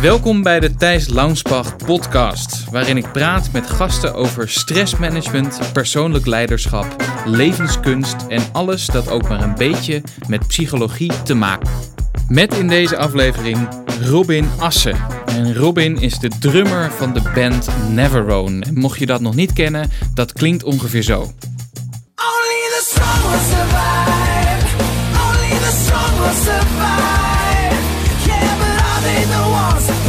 Welkom bij de Thijs Launsbach podcast, waarin ik praat met gasten over stressmanagement, persoonlijk leiderschap, levenskunst en alles dat ook maar een beetje met psychologie te maken. Met in deze aflevering Robin Assen. En Robin is de drummer van de band Neverone. En mocht je dat nog niet kennen, dat klinkt ongeveer zo. Only the strong survive. Only the strong will survive. are they the ones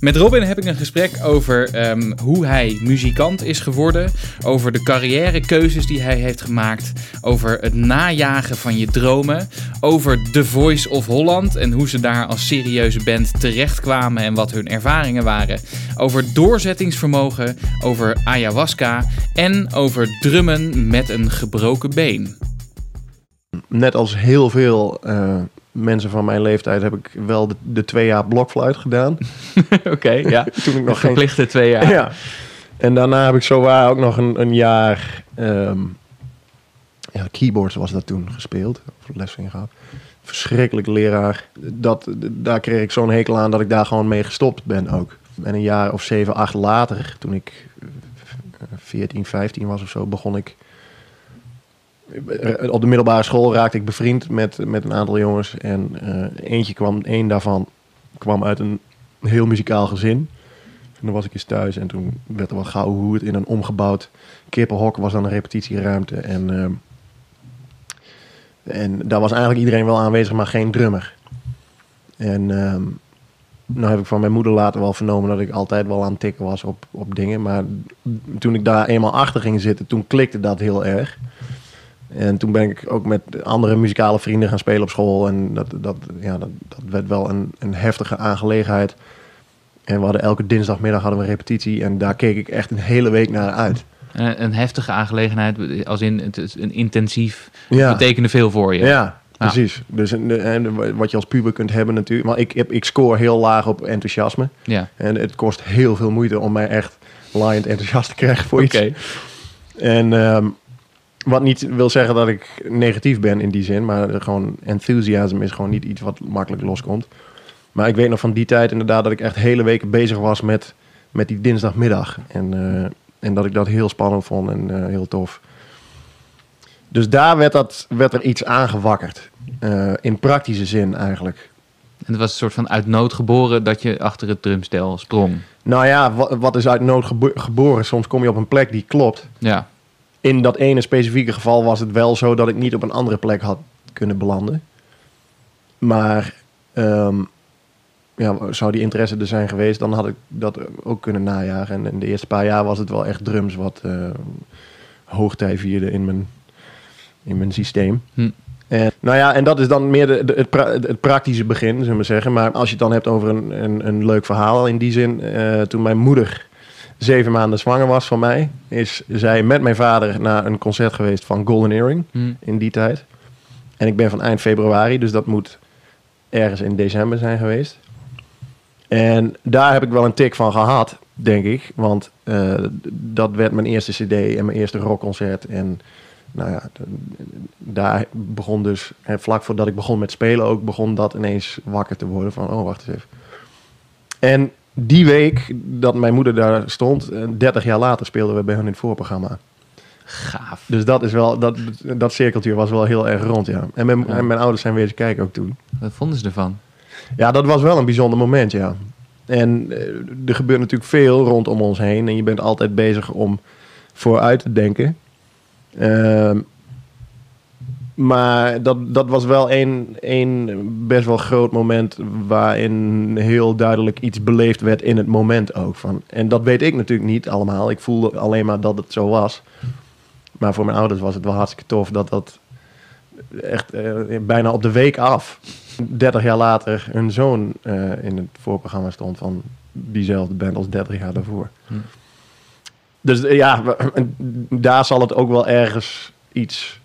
Met Robin heb ik een gesprek over ehm, hoe hij muzikant is geworden, over de carrièrekeuzes die hij heeft gemaakt, over het najagen van je dromen, over The Voice of Holland en hoe ze daar als serieuze band terechtkwamen en wat hun ervaringen waren, over doorzettingsvermogen, over ayahuasca en over drummen met een gebroken been. net als heel veel eh, mensen van mijn leeftijd heb ik wel de, de twee jaar blokfluit gedaan. Oké, ja. Toen ik nog geen... Verplichte twee jaar. Ja. En daarna heb ik zowaar ook nog een, een jaar... ehm ja, keyboards was dat toen gespeeld. Of les in gehad. Verschrikkelijk leraar. Dat, daar kreeg ik zo'n hekel aan dat ik daar gewoon mee gestopt ben ook. En een jaar of zeven, acht later, toen ik eh, 14, 15 was of zo, begon ik eh, op de middelbare school raakte ik bevriend met, met een aantal jongens. En eh, eentje kwam, één daarvan kwam uit een heel muzikaal gezin. En dan was ik eens thuis en toen werd er wat gauw hoe het in een omgebouwd kippenhok was dan een repetitieruimte. En, ehm, en daar was eigenlijk iedereen wel aanwezig, maar geen drummer. En ehm, nou heb ik van mijn moeder later wel vernomen dat ik altijd wel aan het tikken was op, op dingen. Maar toen ik daar eenmaal achter ging zitten, toen klikte dat heel erg. En toen ben ik ook met andere muzikale vrienden gaan spelen op school. En dat, dat, ja, dat, dat werd wel een, een heftige aangelegenheid. En we hadden elke dinsdagmiddag hadden we een repetitie. En daar keek ik echt een hele week naar uit. Een, een heftige aangelegenheid, als in het is een intensief, Ja. betekende veel voor je. Ja, precies. Dus en, wat je als puber kunt hebben natuurlijk. Maar ik, ik score heel laag op enthousiasme. Ja. En het kost heel veel moeite om mij echt laaiend enthousiast te krijgen voor iets. Oké. En ehm, wat niet wil zeggen dat ik negatief ben in die zin, maar gewoon enthusiasme is gewoon niet iets wat makkelijk loskomt. Maar ik weet nog van die tijd inderdaad dat ik echt hele weken bezig was met, met die dinsdagmiddag. En, eh, en dat ik dat heel spannend vond en eh, heel tof. Dus daar werd, dat, werd er iets aangewakkerd. Eh, in praktische zin eigenlijk. En het was een soort van uit nood geboren dat je achter het drumstel sprong. Nou ja, wat, wat is uit nood gebo- geboren? Soms kom je op een plek die klopt. Ja. In dat ene specifieke geval was het wel zo dat ik niet op een andere plek had kunnen belanden. Maar ehm, ja, zou die interesse er zijn geweest, dan had ik dat ook kunnen najagen. En in de eerste paar jaar was het wel echt drums wat eh hoogtij vierde in mijn, in mijn systeem. Hm. En, nou ja, en dat is dan meer de, de- het, pra- het praktische begin, zullen we zeggen. Maar als je het dan hebt over een, een, een leuk verhaal in die zin. eh, toen mijn moeder zeven maanden zwanger was van mij, is zij met mijn vader naar een concert geweest van Golden Earring Hm. in die tijd. En ik ben van eind februari, dus dat moet ergens in december zijn geweest. En daar heb ik wel een tik van gehad, denk ik. Want eh, dat werd mijn eerste cd en mijn eerste rockconcert. En nou ja, daar begon dus, vlak voordat ik begon met spelen ook, begon dat ineens wakker te worden van, oh, wacht eens even. En die week dat mijn moeder daar stond, eh, 30 jaar later speelden we bij hun in het voorprogramma. Gaaf. Dus dat is wel, dat, dat cirkeltje was wel heel erg rond, ja. En mijn, Ja. en mijn ouders zijn weer eens kijken ook toen. Wat vonden ze ervan? Ja, dat was wel een bijzonder moment, ja. En eh, er gebeurt natuurlijk veel rondom ons heen. En je bent altijd bezig om vooruit te denken. Ehm, maar dat, dat was wel één, één best wel groot moment waarin heel duidelijk iets beleefd werd in het moment ook. Van. En dat weet ik natuurlijk niet allemaal. Ik voelde alleen maar dat het zo was. Maar voor mijn ouders was het wel hartstikke tof dat dat echt eh, bijna op de week af, 30 jaar later, hun zoon eh, in het voorprogramma stond van diezelfde band als 30 jaar daarvoor. Hm. Dus eh, ja, daar zal het ook wel ergens iets,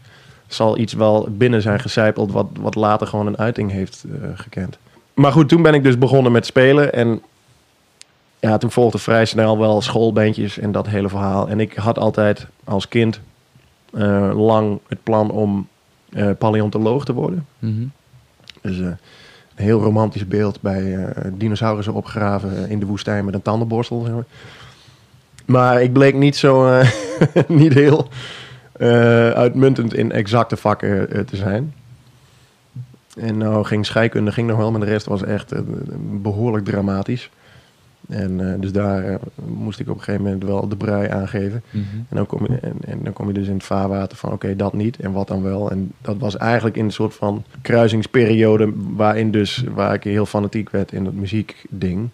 zal iets wel binnen zijn gecijpeld wat, wat later gewoon een uiting heeft eh, gekend. maar goed, toen ben ik dus begonnen met spelen. En ja, toen volgde vrij snel wel schoolbandjes en dat hele verhaal. En ik had altijd als kind eh, lang het plan om eh, paleontoloog te worden. Mhm. Dus een heel romantisch beeld bij dinosaurussen opgegraven in de woestijn met een tandenborstel. Zeg maar. maar ik bleek niet zo, niet heel uitmuntend in exacte vakken eh, te zijn. En nou ging scheikunde ging nog wel, maar de rest was echt eh, behoorlijk dramatisch. En eh, dus daar eh, moest ik op een gegeven moment wel de brui aangeven. Mhm. En dan, kom je, en, en dan kom je dus in het vaarwater van oké, dat niet en wat dan wel. En dat was eigenlijk in een soort van kruisingsperiode waarin dus, waar ik heel fanatiek werd in het muziekding.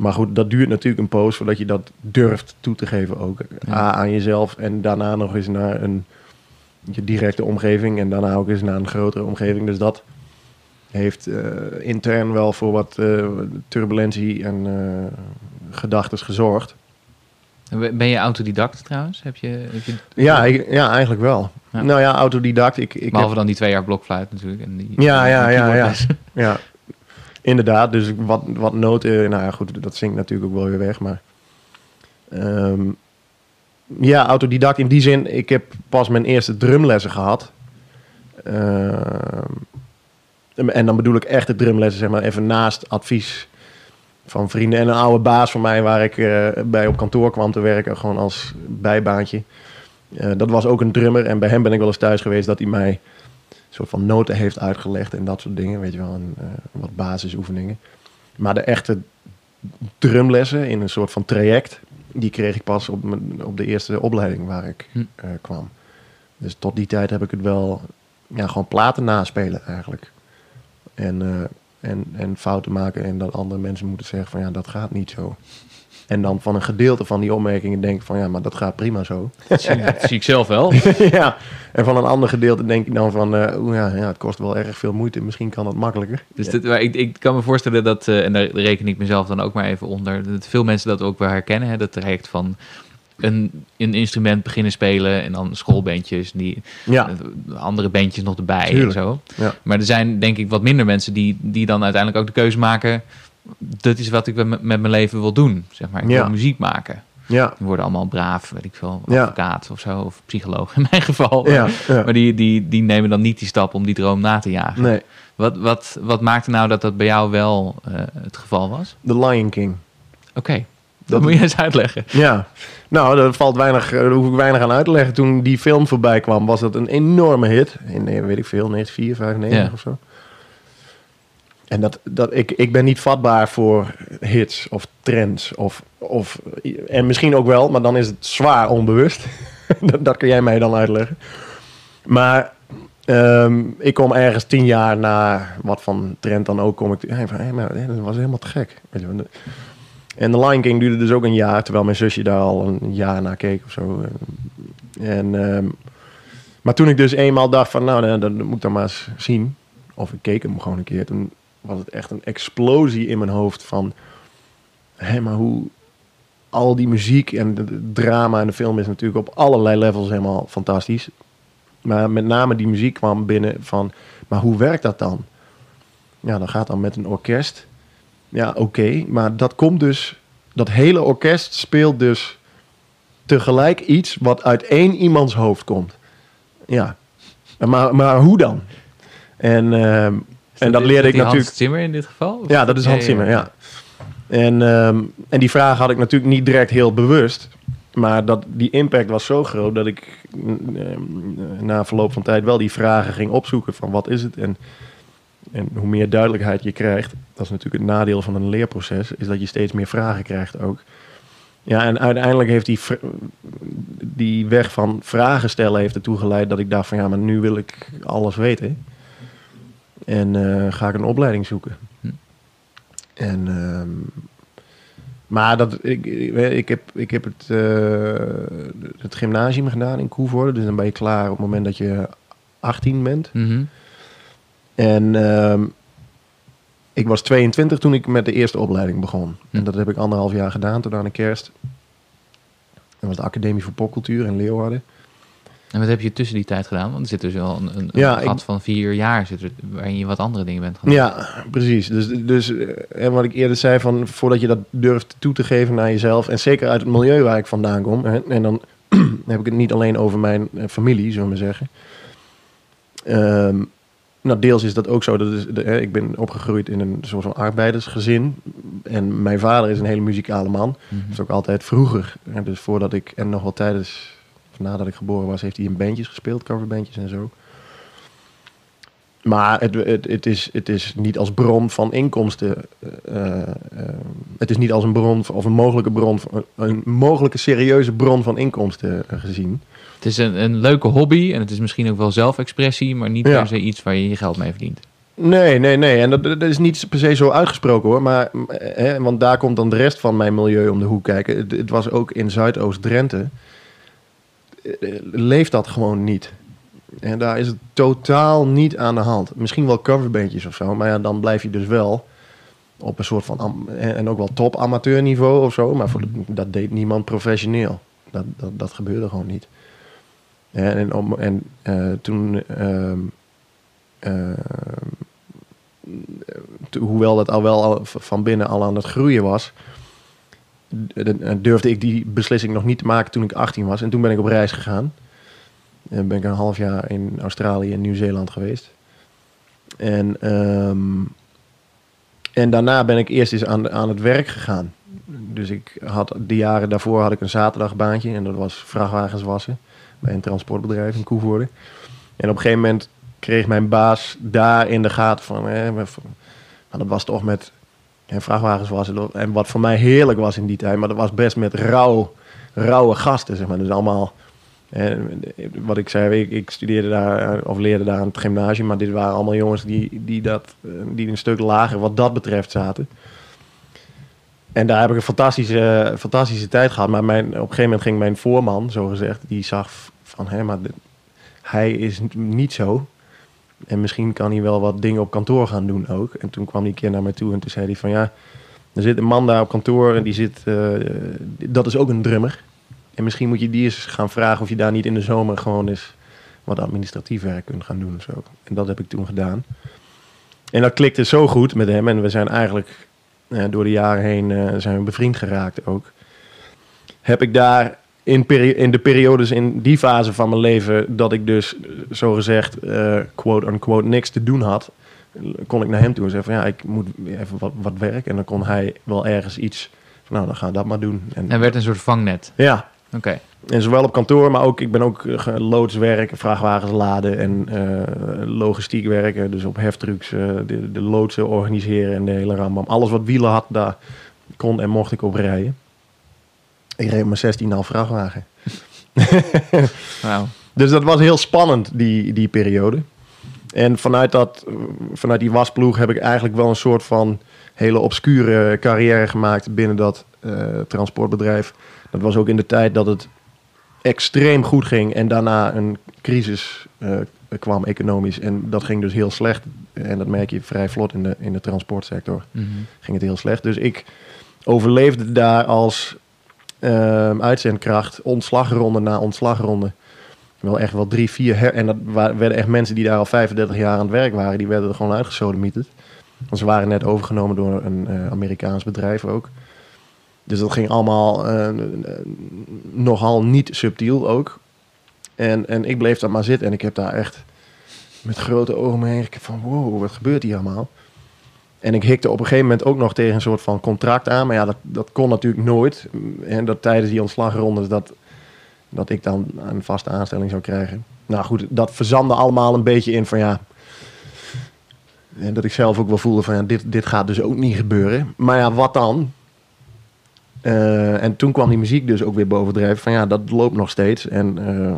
Maar goed, dat duurt natuurlijk een poos voordat je dat durft toe te geven ook. Ja. A, aan jezelf en daarna nog eens naar een je directe omgeving en daarna ook eens naar een grotere omgeving. Dus dat heeft eh, intern wel voor wat eh, turbulentie en eh gedachten gezorgd. En Ben je autodidact trouwens? Heb je, heb je, Ja, ik- ja eigenlijk wel. Ja. Nou ja, autodidact. Ik, ik behalve heb, dan die twee jaar blokfluit natuurlijk. En die, Ja, ja, ja, ja. ja, inderdaad. Dus wat, wat noten, nou ja, goed, dat zinkt natuurlijk ook wel weer weg. Maar ehm, ja, autodidact in die zin. Ik heb pas mijn eerste drumlessen gehad. Ehm, en dan bedoel ik echte drumlessen, zeg maar, even naast advies van vrienden. En een oude baas van mij waar ik eh, bij op kantoor kwam te werken, gewoon als bijbaantje. Eh, dat was ook een drummer en bij hem ben ik wel eens thuis geweest dat hij mij soort van noten heeft uitgelegd en dat soort dingen, weet je wel, en, eh, wat basisoefeningen. Maar de echte drumlessen in een soort van traject, die kreeg ik pas op, mijn, op de eerste opleiding waar ik Hm. eh, kwam. Dus tot die tijd heb ik het wel, ja, gewoon platen naspelen eigenlijk. En, eh, en, en fouten maken en dat andere mensen moeten zeggen van ja, dat gaat niet zo. En dan van een gedeelte van die opmerkingen denk ik van ja, maar dat gaat prima zo. Dat zie, dat zie ik zelf wel. ja, en van een ander gedeelte denk ik dan van eh, ja, ja, het kost wel erg veel moeite, misschien kan dat makkelijker. Dus Ja. dit, maar ik, ik kan me voorstellen dat, eh, en daar reken ik mezelf dan ook maar even onder, dat veel mensen dat ook wel herkennen. Hè, dat traject van een, een instrument beginnen spelen en dan schoolbandjes, die ja, eh, andere bandjes nog erbij Tuurlijk. en zo. Ja. Maar er zijn denk ik wat minder mensen die, die dan uiteindelijk ook de keuze maken, dat is wat ik met met mijn leven wil doen. Zeg maar, ik Ja. wil muziek maken. ja, Die worden allemaal braaf, weet ik veel, Ja. advocaat of zo, of psycholoog in mijn geval. ja, ja. Maar die, die, die nemen dan niet die stap om die droom na te jagen. Nee, Wat, wat, wat maakte nou dat dat bij jou wel eh, het geval was? The Lion King. Oké, dat Dat- moet je eens uitleggen. Ja, nou, daar valt weinig, daar hoef ik weinig aan uit te leggen. Toen die film voorbij kwam, was dat een enorme hit. In, eh, weet ik veel, 1994, 95 Ja. of zo. En dat, dat, ik, ik ben niet vatbaar voor hits of trends. Of, of, en misschien ook wel, maar dan is het zwaar onbewust. dat, dat kun jij mij dan uitleggen. Maar ehm, ik kom ergens tien jaar na wat van trend dan ook, kom ik... Hey, dat was helemaal te gek. En The Lion King duurde dus ook een jaar, terwijl mijn zusje daar al een jaar naar keek of zo. En, ehm, maar toen ik dus eenmaal dacht van, nou, dan moet ik dan maar eens zien. Of ik keek hem gewoon een keer. Was het echt een explosie in mijn hoofd van... Hé, maar hoe al die muziek en de drama en de film is natuurlijk op allerlei levels helemaal fantastisch. Maar met name die muziek kwam binnen van, maar hoe werkt dat dan? Ja, dan gaat dan met een orkest. Ja, oké, maar dat komt dus, dat hele orkest speelt dus tegelijk iets wat uit één iemands hoofd komt. Ja, maar, maar hoe dan? En, ehm, en dat leerde ik natuurlijk. Hans Zimmer in dit geval? Of- Ja, dat is Hans Zimmer, ja. En, ehm, en die vraag had ik natuurlijk niet direct heel bewust. Maar dat, die impact was zo groot dat ik mm, ehm, na verloop van tijd wel die vragen ging opzoeken van wat is het en, en hoe meer duidelijkheid je krijgt. Dat is natuurlijk het nadeel van een leerproces, is dat je steeds meer vragen krijgt ook. Ja, en uiteindelijk heeft die, die weg van vragen stellen heeft ertoe geleid dat ik dacht van ja, maar nu wil ik alles weten. En eh, ga ik een opleiding zoeken. Hm. En, ehm, maar dat, ik, ik, heb, ik heb het, eh, het gymnasium gedaan in Koevoorde. Dus dan ben je klaar op het moment dat je 18 bent. Mhm. En ehm, ik was 22 toen ik met de eerste opleiding begon. Hm. En dat heb ik anderhalf jaar gedaan tot aan de kerst. Dat was de Academie voor Popcultuur in Leeuwarden. En wat heb je tussen die tijd gedaan? Want er zit dus wel een, een, Ja, een ik- gat van vier jaar zit er, waarin je wat andere dingen bent gaan Ja, precies. Dus, dus eh, en wat ik eerder zei, van voordat je dat durft toe te geven naar jezelf, en zeker uit het milieu waar ik vandaan kom, hè, en dan heb ik het niet alleen over mijn eh, familie, zullen we maar zeggen. Ehm, nou, deels is dat ook zo. Dat is, de, hè, ik ben opgegroeid in een soort van arbeidersgezin. En mijn vader is een hele muzikale man. Mhm. Dat is ook altijd vroeger. hè, dus voordat ik, en nog wel tijdens, nadat ik geboren was, heeft hij in bandjes gespeeld, coverbandjes en zo. Maar het, het, het, is, het is niet als bron van inkomsten. eh, eh, het is niet als een bron of een mogelijke bron, van- een mogelijke serieuze bron van inkomsten eh, gezien. Het is een, een leuke hobby en het is misschien ook wel zelfexpressie, maar niet Ja. per se iets waar je je geld mee verdient. Nee, nee, nee. En dat, dat is niet per se zo uitgesproken hoor. Maar, eh, hè, want daar komt dan de rest van mijn milieu om de hoek kijken. Het, het was ook in Zuidoost-Drenthe. Eh, Leeft dat gewoon niet. En daar is het totaal niet aan de hand. Misschien wel coverbandjes of zo. Maar ja, dan blijf je dus wel op een soort van... En ook wel top amateurniveau of zo. Maar voor dat deed niemand professioneel. Dat, dat, dat gebeurde gewoon niet. En, en, en eh, toen... ehm, ehm, hoewel dat al wel van binnen al aan het groeien was, durfde ik die beslissing nog niet te maken toen ik 18 was. En toen ben ik op reis gegaan. En ben ik een half jaar in Australië en Nieuw-Zeeland geweest. En, ehm, en daarna ben ik eerst eens aan, aan het werk gegaan. Dus ik had de jaren daarvoor had ik een zaterdagbaantje en dat was vrachtwagens wassen bij een transportbedrijf in Koevoorde. En op een gegeven moment kreeg mijn baas daar in de gaten van, hè, dat was toch met hè, vrachtwagens wassen. En wat voor mij heerlijk was in die tijd, maar dat was best met rauw, rauwe gasten, zeg maar. Dus allemaal, hè, wat ik zei, ik, ik studeerde daar, of leerde daar aan het gymnasium, maar dit waren allemaal jongens die, die, dat, die een stuk lager wat dat betreft zaten. En daar heb ik een fantastische, fantastische tijd gehad. Maar mijn, op een gegeven moment ging mijn voorman, zo gezegd, die zag van, hé, maar hij is niet zo. En misschien kan hij wel wat dingen op kantoor gaan doen ook. En toen kwam een keer naar mij toe en toen zei hij van, ja, er zit een man daar op kantoor en die zit, eh, dat is ook een drummer. En misschien moet je die eens gaan vragen of je daar niet in de zomer gewoon eens wat administratief werk kunt gaan doen of zo. En dat heb ik toen gedaan. En dat klikte zo goed met hem. En we zijn eigenlijk eh, door de jaren heen eh, zijn we bevriend geraakt ook. Heb ik daar in, peri- in de periodes in die fase van mijn leven dat ik dus eh, zo gezegd eh, quote unquote niks te doen had, kon ik naar hem toe en zeggen van ja, ik moet even wat, wat werk. En dan kon hij wel ergens iets van nou, dan gaan we dat maar doen. En, En werd een soort vangnet. ja, Oké. en zowel op kantoor, maar ook ik ben ook eh, loodswerk, vrachtwagens laden en logistiek werken. Dus op heftrucks de, de loodsen organiseren en de hele rambam. Alles wat wielen had, daar kon en mocht ik op rijden. Ik reed mijn 16,5 vrachtwagen. Dus dat was heel spannend, die, die periode. En vanuit, dat, vanuit die wasploeg heb ik eigenlijk wel een soort van hele obscure carrière gemaakt binnen dat eh, transportbedrijf. Dat was ook in de tijd dat het extreem goed ging en daarna een crisis eh, kwam economisch. En dat ging dus heel slecht. En dat merk je vrij vlot in de, in de transportsector Mhm. ging het heel slecht. Dus ik overleefde daar als ehm, uitzendkracht ontslagronde na ontslagronde. Wel echt wel drie, vier her en dat werden echt mensen die daar al 35 jaar aan het werk waren. Die werden er gewoon uitgesodemieterd. Want ze waren net overgenomen door een eh, Amerikaans bedrijf ook. Dus dat ging allemaal eh, nogal niet subtiel ook. En, en ik bleef daar maar zitten en ik heb daar echt met grote ogen me heen gekeken van wow, wat gebeurt hier allemaal? En ik hikte op een gegeven moment ook nog tegen een soort van contract aan. Maar ja, dat, dat kon natuurlijk nooit. En dat tijdens die ontslagrondes dat, dat ik dan een vaste aanstelling zou krijgen. Nou goed, dat verzandde allemaal een beetje in van ja... En dat ik zelf ook wel voelde van ja, dit, dit gaat dus ook niet gebeuren. Maar ja, wat dan? Eh, en toen kwam die muziek dus ook weer bovendrijven. Van ja, dat loopt nog steeds. En eh,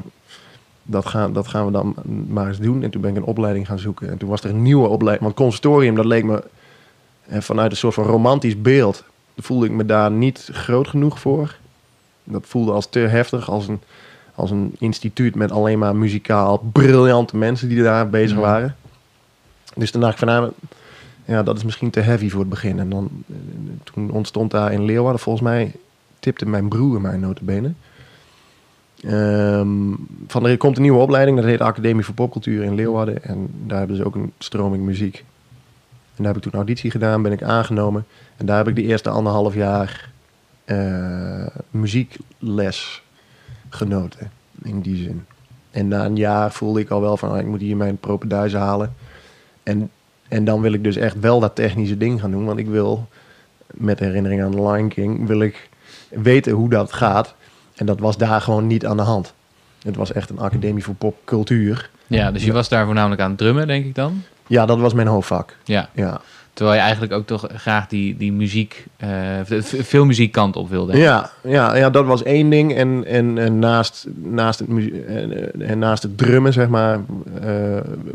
dat, gaan, dat gaan we dan maar eens doen. En toen ben ik een opleiding gaan zoeken. En toen was er een nieuwe opleiding. Want conservatorium, dat leek me eh, vanuit een soort van romantisch beeld. Voelde ik me daar niet groot genoeg voor. Dat voelde als te heftig. Als een, als een instituut met alleen maar muzikaal briljante mensen die daar bezig Mhm. waren. Dus toen dacht ik van nou, ja, dat is misschien te heavy voor het begin. En dan, toen ontstond daar in Leeuwarden, volgens mij tipte mijn broer mij notabene. Ehm, van er komt een nieuwe opleiding, dat heet Academie voor Popcultuur in Leeuwarden. En daar hebben ze ook een stroming muziek. En daar heb ik toen auditie gedaan, ben ik aangenomen. En daar heb ik de eerste anderhalf jaar eh, muziekles genoten, in die zin. En na een jaar voelde ik al wel van, ah, ik moet hier mijn propenduizen halen. En, en dan wil ik dus echt wel dat technische ding gaan doen. Want ik wil, met herinnering aan The Lion King, wil ik weten hoe dat gaat. En dat was daar gewoon niet aan de hand. Het was echt een academie voor popcultuur. Ja, dus je was daar voornamelijk aan het drummen, denk ik dan? Ja, dat was mijn hoofdvak. Ja. Ja, Terwijl je eigenlijk ook toch graag die, die muziek, v- veel muziekkant op wilde. ja, ja, ja dat was één ding. En, en, en naast, naast, het muzie- en, en naast het drummen, zeg maar, eh,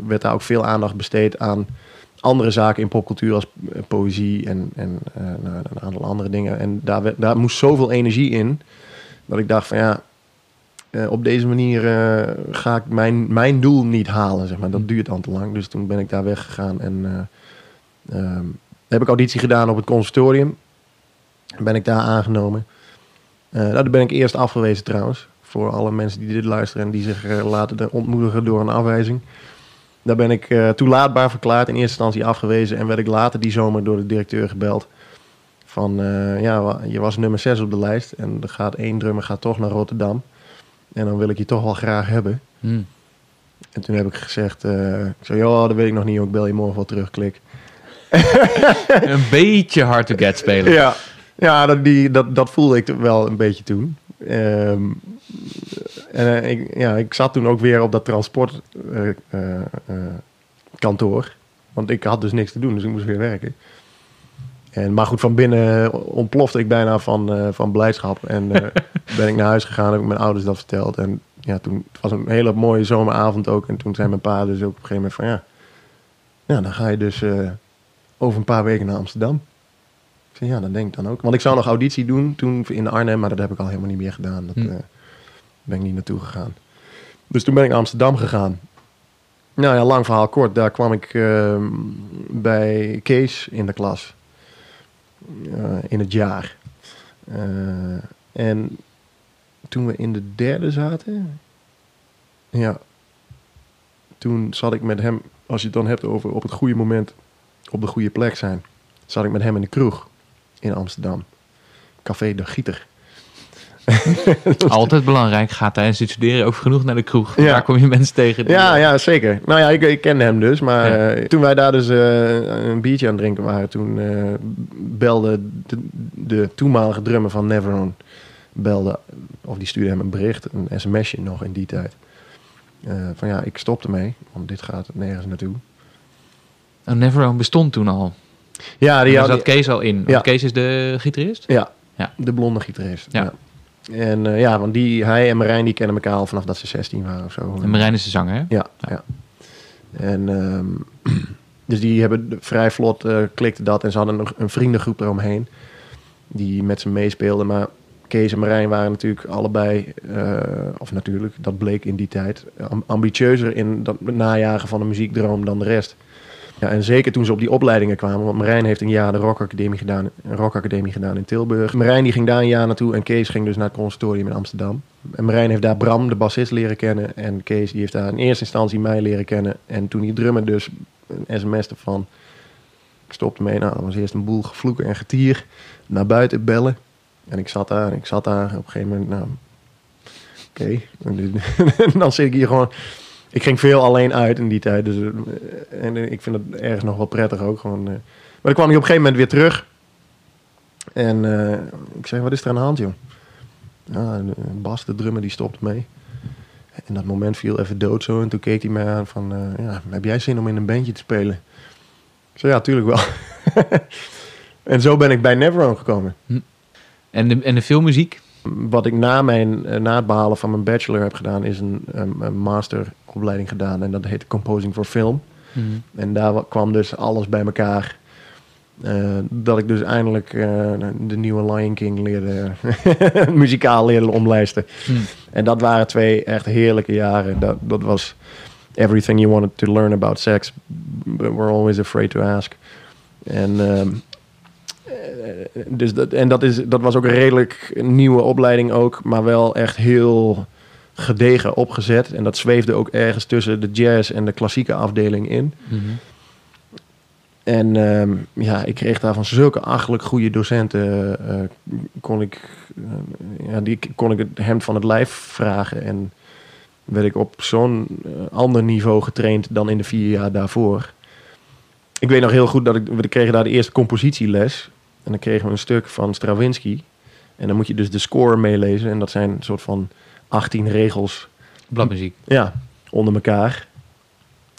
werd daar ook veel aandacht besteed aan andere zaken in popcultuur als eh, poëzie en, en nou, een aantal andere dingen. En daar, werd, daar moest zoveel energie in, dat ik dacht van ja, eh, op deze manier eh, ga ik mijn, mijn doel niet halen, zeg maar. Dat duurt dan te lang. Dus toen ben ik daar weggegaan en eh, ehm, heb ik auditie gedaan op het conservatorium. Ben ik daar aangenomen. Nou, daar ben ik eerst afgewezen trouwens. Voor alle mensen die dit luisteren en die zich laten ontmoedigen door een afwijzing. Daar ben ik eh, toelaatbaar verklaard. In eerste instantie afgewezen. En werd ik later die zomer door de directeur gebeld. Van, ja, je was nummer 6 op de lijst. En er gaat één drummer gaat toch naar Rotterdam. En dan wil ik je toch wel graag hebben. Hm. En toen heb ik gezegd, eh ik zei, joh, dat weet ik nog niet, ik bel je morgen wel terug, klik. Een beetje hard to get spelen. Ja, ja dat, die, dat, dat voelde ik wel een beetje toen. Ehm, en eh, ik, ja, ik zat toen ook weer op dat transportkantoor. kantoor. want ik had dus niks te doen, dus ik moest weer werken. En, maar goed, van binnen ontplofte ik bijna van, eh, van blijdschap. En eh, ben ik naar huis gegaan, heb ik mijn ouders dat verteld. En ja, toen het was een hele mooie zomeravond ook. En toen zei mijn pa dus ook op een gegeven moment van ja, ja dan ga je dus eh, over een paar weken naar Amsterdam. Ik zei, ja, dat denk ik dan ook. Want ik zou nog auditie doen toen in Arnhem, maar dat heb ik al helemaal niet meer gedaan. Dat Hm. ben ik niet naartoe gegaan. Dus toen ben ik naar Amsterdam gegaan. Nou ja, lang verhaal kort. Daar kwam ik ehm, bij Kees in de klas. Eh, in het jaar. Eh, en toen we in de derde zaten... Ja, toen zat ik met hem... Als je het dan hebt over op het goede moment op de goede plek zijn... zat ik met hem in de kroeg in Amsterdam. Café de Gieter. Altijd belangrijk. Ga tijdens het studeren ook genoeg naar de kroeg. Ja. Daar kom je mensen tegen. Ja, ja, zeker. Nou ja, ik, ik kende hem dus. Maar Ja. eh, toen wij daar dus eh, een biertje aan het drinken waren... toen eh, belde de, de toenmalige drummer van Neverone... belde, of die stuurde hem een bericht, een sms'je nog in die tijd. Eh, van ja, ik stop ermee, want dit gaat nergens naartoe. Oh, Neverone bestond toen al. Ja, die had, zat Kees al in. Ja. Kees is de gitarist. ja, Ja. de blonde gitarist. Ja. Ja. En eh, ja, want die, hij en Marijn die kennen elkaar al vanaf dat ze 16 waren of zo. En Marijn is de zanger, hè? Ja, ja. En ehm, dus die hebben vrij vlot eh, klikte dat en ze hadden nog een vriendengroep eromheen die met ze meespeelden. Maar Kees en Marijn waren natuurlijk allebei, eh, of natuurlijk, dat bleek in die tijd, am- ambitieuzer in dat najagen van een muziekdroom dan de rest. Ja, en zeker toen ze op die opleidingen kwamen, want Marijn heeft een jaar de rockacademie gedaan, een rockacademie gedaan in Tilburg. Marijn die ging daar een jaar naartoe en Kees ging dus naar het conservatorium in Amsterdam. En Marijn heeft daar Bram, de bassist, leren kennen. En Kees die heeft daar in eerste instantie mij leren kennen. En toen die drummer dus een sms van ik stopte mee. Nou, dat was eerst een boel gevloeken en getier. Naar buiten bellen. En ik zat daar en ik zat daar. Op een gegeven moment, nou, oké. En dan zit ik hier gewoon... Ik ging veel alleen uit in die tijd. Dus, eh, en eh, ik vind het ergens nog wel prettig ook. Gewoon, eh. Maar dan kwam ik op een gegeven moment weer terug. En ik zei, wat is er aan de hand, joh? Ja, Bas, de drummer, die stopte mee. En dat moment viel even dood zo. En toen keek hij mij aan van... ja, heb jij zin om in een bandje te spelen? Ik zei, ja, tuurlijk wel. en zo ben ik bij Neverone gekomen. En de, en de filmmuziek? Wat ik na, mijn, na het behalen van mijn bachelor heb gedaan... is een, een, een masteropleiding gedaan. En dat heet Composing for Film. En daar wa- kwam dus alles bij elkaar. Eh, dat ik dus eindelijk eh, de nieuwe Lion King leerde... muzikaal leerde omlijsten. Hmm. En dat waren twee echt heerlijke jaren. Dat, dat was everything you wanted to learn about sex, but we're always afraid to ask. En, ehm, eh, dus dat, en dat, is, dat was ook een redelijk nieuwe opleiding ook, maar wel echt heel gedegen opgezet. En dat zweefde ook ergens tussen de jazz en de klassieke afdeling in. Mhm. En ehm, ja, ik kreeg daarvan zulke achterlijk goede docenten. eh, eh, kon ik, eh, ja, die kon ik het hemd van het lijf vragen. En werd ik op zo'n ander niveau getraind dan in de vier jaar daarvoor. Ik weet nog heel goed dat ik, we kregen daar de eerste compositieles. En dan kregen we een stuk van Stravinsky. En dan moet je dus de score meelezen. En dat zijn een soort van 18 regels Bladmuziek. ja, onder elkaar.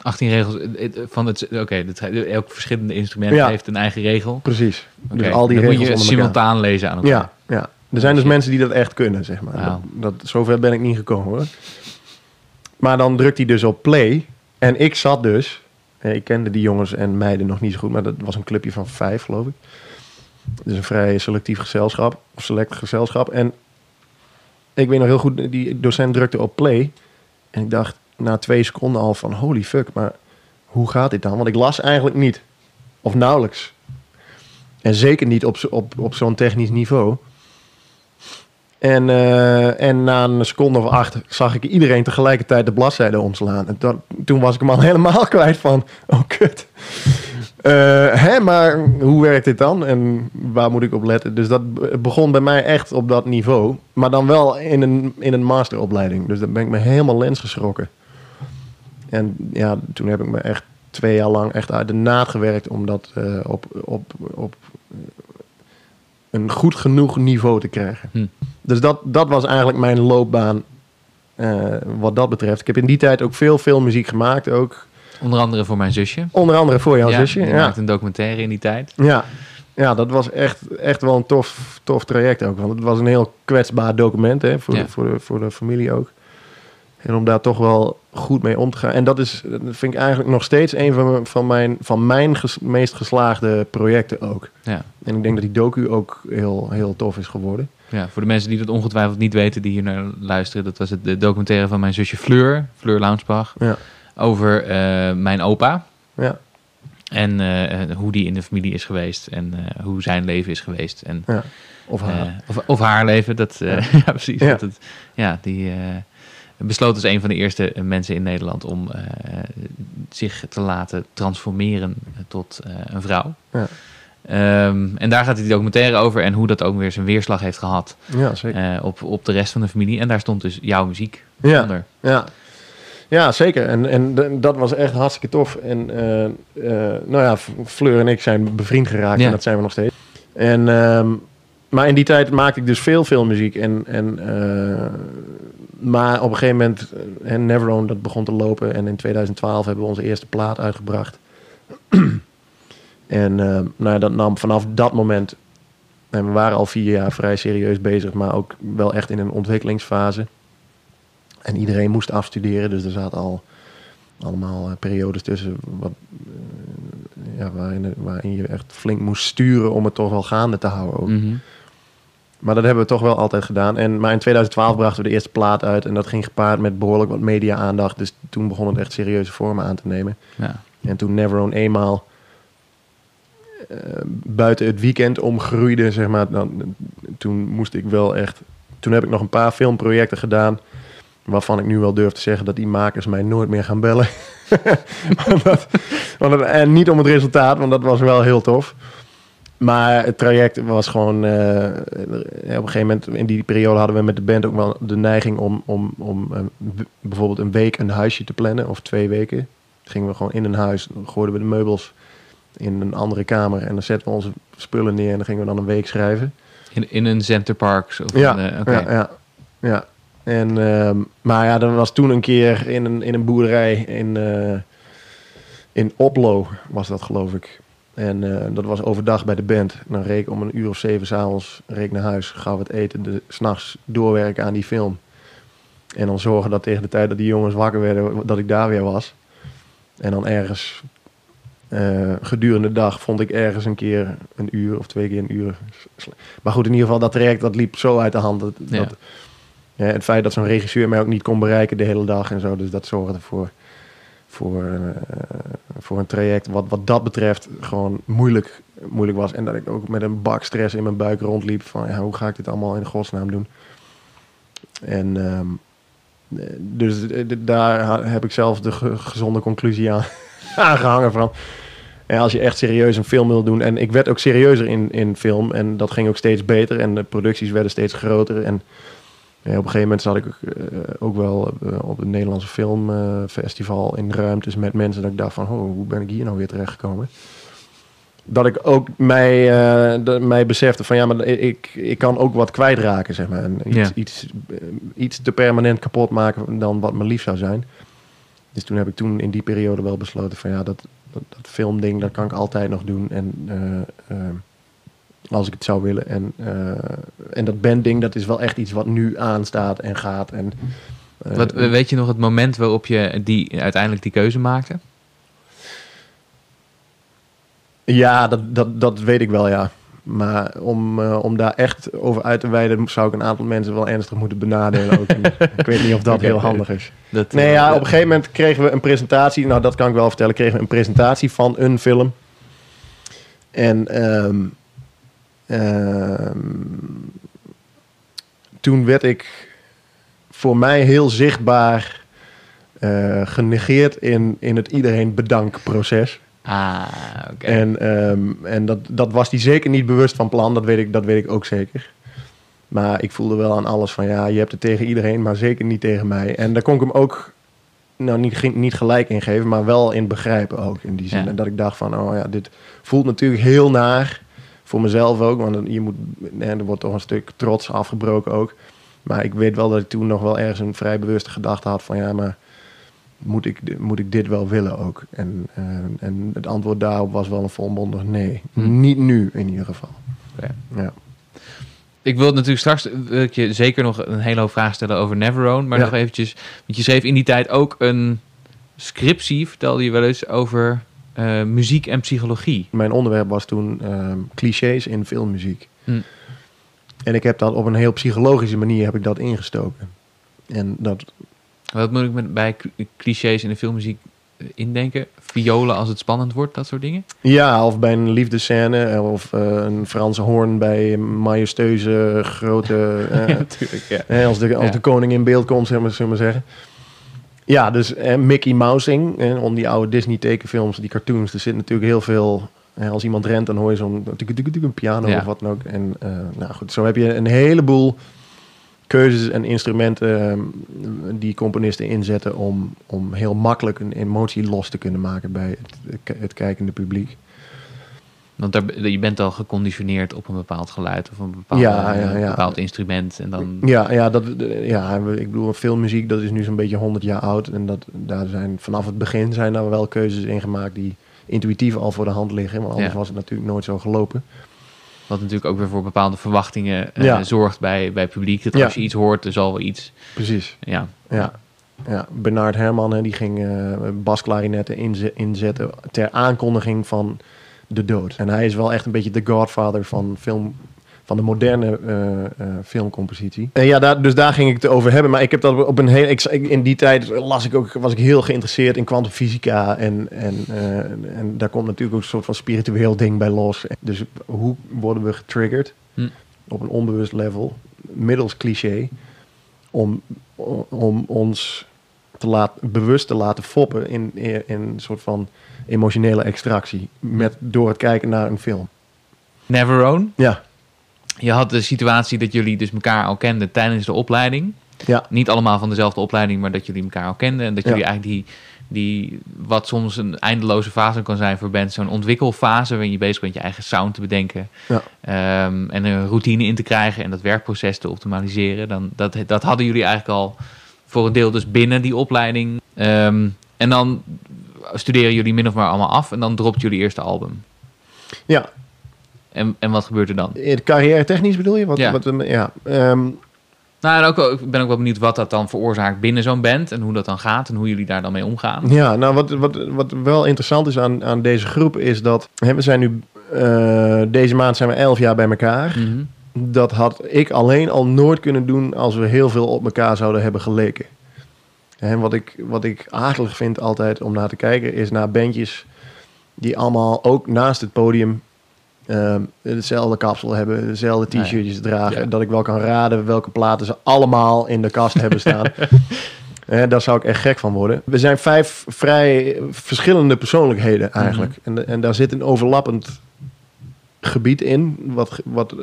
18 regels eh, eh, van het... Oké, dat- elk verschillende instrument Ja. heeft een eigen regel. Precies. Dus al die dan regels moet je onder elkaar. simultaan lezen aan elkaar. Ja, ja. Er zijn dus mensen die dat echt kunnen, zeg maar. Dat, dat, zover ben ik niet gekomen hoor. Maar dan drukt hij dus op play. En ik zat dus... Ik kende die jongens en meiden nog niet zo goed. Maar dat was een clubje van vijf, geloof ik. Dus een vrij selectief gezelschap. Of select gezelschap. En ik weet nog heel goed, die docent drukte op play. En ik dacht na twee seconden al van... Holy fuck, maar hoe gaat dit dan? Want ik las eigenlijk niet. Of nauwelijks. En zeker niet op, op, op zo'n technisch niveau. En, eh, en na een seconde of acht zag ik iedereen tegelijkertijd de bladzijde omslaan. En dat, toen was ik hem al helemaal kwijt van, oh kut. Eh, hè, maar hoe werkt dit dan? En waar moet ik op letten? Dus dat be- begon bij mij echt op dat niveau. Maar dan wel in een, in een masteropleiding. Dus daar ben ik me helemaal lens geschrokken. En ja, toen heb ik me echt twee jaar lang echt uit de naad gewerkt om dat eh, op, op, op een goed genoeg niveau te krijgen. Hm. Dus dat, dat was eigenlijk mijn loopbaan eh, wat dat betreft. Ik heb in die tijd ook veel, veel muziek gemaakt. Ook Onder andere voor mijn zusje. onder andere voor jouw ja, zusje. Ja. maakte een documentaire in die tijd. Ja. ja, dat was echt, echt wel een tof, tof traject ook. Want het was een heel kwetsbaar document hè, voor, Ja. de, voor, de, voor de familie ook. En om daar toch wel goed mee om te gaan. En dat, is, dat vind ik eigenlijk nog steeds een van mijn, van mijn, van mijn ges- meest geslaagde projecten ook. Ja. En ik denk dat die docu ook heel, heel tof is geworden. Ja, voor de mensen die dat ongetwijfeld niet weten, die hier naar luisteren, dat was het de documentaire van mijn zusje Fleur, Fleur Launsbach, Ja. Over eh, mijn opa. Ja, En eh, hoe die in de familie is geweest en eh, hoe zijn leven is geweest. En, ja. Of haar. of, of haar leven, dat, eh, ja. precies. Ja. Dat het, ja, die eh, besloot als een van de eerste mensen in Nederland om eh, zich te laten transformeren tot eh, een vrouw. Ja. Ehm, en daar gaat die documentaire over en hoe dat ook weer zijn weerslag heeft gehad ja, zeker. eh, op, op de rest van de familie. En daar stond dus jouw muziek Ja. onder. Ja, ja zeker. En, en dat was echt hartstikke tof. En eh, eh, nou ja, Fleur en ik zijn bevriend geraakt Ja. en dat zijn we nog steeds. En, ehm, maar in die tijd maakte ik dus veel, veel muziek. En, en, eh, maar op een gegeven moment, uh, Neverone, dat begon te lopen. En in 2012 hebben we onze eerste plaat uitgebracht. en nou ja, dat nam vanaf dat moment... En we waren al vier jaar vrij serieus bezig, maar ook wel echt in een ontwikkelingsfase. En iedereen moest afstuderen, dus er zaten al allemaal eh, periodes tussen wat, eh, ja, waarin, waarin je echt flink moest sturen om het toch wel gaande te houden. Ook. Mhm. Maar dat hebben we toch wel altijd gedaan. En, maar in 2012 brachten we de eerste plaat uit en dat ging gepaard met behoorlijk wat media-aandacht. Dus toen begon het echt serieuze vormen aan te nemen. Ja. En toen Neverone eenmaal eh, buiten het weekend omgroeide, zeg maar, dan, toen moest ik wel echt... Toen heb ik nog een paar filmprojecten gedaan, waarvan ik nu wel durf te zeggen dat die makers mij nooit meer gaan bellen. want dat, want het- en niet om het resultaat, want dat was wel heel tof. Maar het traject was gewoon... eh, op een gegeven moment, in die periode hadden we met de band ook wel de neiging om, om, om eh, bijvoorbeeld een week een huisje te plannen, of twee weken gingen we gewoon in een huis, gooiden we de meubels in een andere kamer en dan zetten we onze spullen neer en dan gingen we dan een week schrijven. In, in een centerpark. Of Ja, een, eh, ja, ja, ja. En, ehm, maar ja, er was toen een keer in een, in een boerderij in, eh, in Oplo, was dat geloof ik. En eh, dat was overdag bij de band. Dan reek ik om een uur of zeven s'avonds reek naar huis, gauw wat eten, de, s'nachts doorwerken aan die film. En dan zorgen dat tegen de tijd dat die jongens wakker werden, dat ik daar weer was. En dan ergens eh, gedurende de dag vond ik ergens een keer een uur of twee keer een uur. Maar goed, in ieder geval, dat traject dat liep zo uit de hand. Dat, Ja. dat, ja, het feit dat zo'n regisseur mij ook niet kon bereiken de hele dag en zo. Dus dat zorgde voor, voor, eh, voor een traject wat, wat dat betreft gewoon moeilijk, moeilijk was. En dat ik ook met een bak stress in mijn buik rondliep van ja, hoe ga ik dit allemaal in godsnaam doen. En, ehm, Eh, Dus eh, daar heb ik zelf de ge- gezonde conclusie aan aangehangen van. En als je echt serieus een film wil doen. En ik werd ook serieuzer in, in film. En dat ging ook steeds beter. En de producties werden steeds groter. En op een gegeven moment zat ik ook, eh, ook wel eh, op het Nederlandse filmfestival in ruimtes met mensen. Dat ik dacht van, oh, hoe ben ik hier nou weer terechtgekomen? Dat ik ook mij, eh, de- mij besefte van ja, maar ik, ik kan ook wat kwijtraken, zeg maar. En iets, Ja. iets, eh, iets te permanent kapot maken dan wat me lief zou zijn. Dus toen heb ik toen in die periode wel besloten van ja, dat, dat, dat filmding, dat kan ik altijd nog doen. En eh, eh, als ik het zou willen. En, eh, en dat bandding, dat is wel echt iets wat nu aanstaat en gaat. En, eh, Wat, weet je nog het moment waarop je die, uiteindelijk die keuze maakte? Ja, dat, dat, dat weet ik wel, ja. Maar om, eh, om daar echt over uit te wijden, zou ik een aantal mensen wel ernstig moeten benadelen. Ook. Ik weet niet of dat heel handig is. Dat, Nee, ja, op een gegeven moment kregen we een presentatie. Nou, dat kan ik wel vertellen. Kregen we een presentatie van een film. En ehm, toen werd ik voor mij heel zichtbaar eh, genegeerd in, in het iedereen bedankproces. Ah, oké. En, ehm, en dat, dat was hij zeker niet bewust van plan, dat weet, ik, dat weet ik ook zeker. Maar ik voelde wel aan alles van ja, je hebt het tegen iedereen, maar zeker niet tegen mij. En daar kon ik hem ook nou, niet, niet gelijk in geven, maar wel in begrijpen ook. In die zin Ja. En dat ik dacht van, oh ja, dit voelt natuurlijk heel naar. Voor mezelf ook, want je moet, hè, er wordt toch een stuk trots afgebroken ook. Maar ik weet wel dat ik toen nog wel ergens een vrij bewuste gedachte had van ja, maar moet ik, moet ik dit wel willen ook? En, eh, en het antwoord daarop was wel een volmondig nee. Hm. Niet nu in ieder geval. Oké. Ja. Ik wil natuurlijk straks wil ik je zeker nog een hele hoop vragen stellen over Neverone. Maar Ja. nog eventjes, want je schreef in die tijd ook een scriptie, vertelde je wel eens, over eh, muziek en psychologie. Mijn onderwerp was toen ehm, clichés in filmmuziek. Hm. En ik heb dat op een heel psychologische manier heb ik dat ingestoken. En dat, Wat moet ik met, bij cl- clichés in de filmmuziek eh, indenken? Violen als het spannend wordt, dat soort dingen? ja, of bij een liefdescène eh, of een Franse hoorn bij een majestueuze grote... eh, Natuurlijk, ja. Als de, als Ja. de koning in beeld komt, zullen we maar zeggen. Ja, dus eh, Mickey Mousing, eh, om die oude Disney tekenfilms, die cartoons, er zit natuurlijk heel veel... eh, als iemand rent, dan hoor je zo'n een piano Ja. of wat dan ook. En eh, nou goed, zo heb je een heleboel keuzes en instrumenten eh, die componisten inzetten om, om heel makkelijk een emotie los te kunnen maken bij het, het kijkende publiek. Want daar, je bent al geconditioneerd op een bepaald geluid of een bepaald, Ja, ja, ja. bepaald instrument. En dan, Ja, ja, dat, ja, ik bedoel, filmmuziek, dat is nu zo'n beetje 100 jaar oud. En dat, daar zijn vanaf het begin zijn daar wel keuzes in gemaakt die intuïtief al voor de hand liggen. Want anders was het natuurlijk nooit zo gelopen. Wat natuurlijk ook weer voor bepaalde verwachtingen eh, zorgt bij, bij publiek. Dat als je iets hoort, er zal wel iets. Precies. Ja. Ja. Ja, Bernard Herrmann hè, die ging eh basklarinetten inze- inzetten ter aankondiging van de dood. En hij is wel echt een beetje de godfather van film, van de moderne eh, eh, filmcompositie. En ja, daar, dus daar ging ik het over hebben. Maar ik heb dat op een hele. Ik, in die tijd las ik ook, was ik heel geïnteresseerd in kwantumfysica. En, en, eh, en daar komt natuurlijk ook een soort van spiritueel ding bij los. Dus hoe worden we getriggerd Hm. op een onbewust level, middels cliché, om, om ons te laat, bewust te laten foppen in, in een soort van emotionele extractie met, door het kijken naar een film. Neverone. Ja, Je had de situatie dat jullie dus elkaar al kenden tijdens de opleiding. ja, Niet allemaal van dezelfde opleiding, maar dat jullie elkaar al kenden. En dat Ja. jullie eigenlijk die, die, wat soms een eindeloze fase kan zijn voor bands, zo'n ontwikkelfase waarin je bezig bent je eigen sound te bedenken. Ja. ehm, en een routine in te krijgen en dat werkproces te optimaliseren. Dan, dat, dat hadden jullie eigenlijk al voor een deel dus binnen die opleiding. Ehm, en dan studeren jullie min of meer allemaal af en dan dropt jullie eerste album. ja. En, en wat gebeurt er dan? In Carrière technisch bedoel je? Wat, Ja. Wat, ja. ehm, Nou, en ook, wel- ik ben ook wel benieuwd wat dat dan veroorzaakt binnen zo'n band en hoe dat dan gaat en hoe jullie daar dan mee omgaan. Ja, nou wat, wat, wat wel interessant is aan, aan deze groep is dat hè, we zijn nu eh, deze maand zijn we elf jaar bij elkaar. Mhm. Dat had ik alleen al nooit kunnen doen als we heel veel op elkaar zouden hebben geleken. En wat ik, wat ik akelig vind altijd om naar te kijken is naar bandjes die allemaal ook naast het podium ehm, hetzelfde kapsel hebben, dezelfde t-shirtjes dragen. Ja. Dat ik wel kan raden welke platen ze allemaal in de kast hebben staan. Eh, daar zou ik echt gek van worden. We zijn vijf vrij verschillende persoonlijkheden eigenlijk. en, en daar zit een overlappend gebied in, wat, wat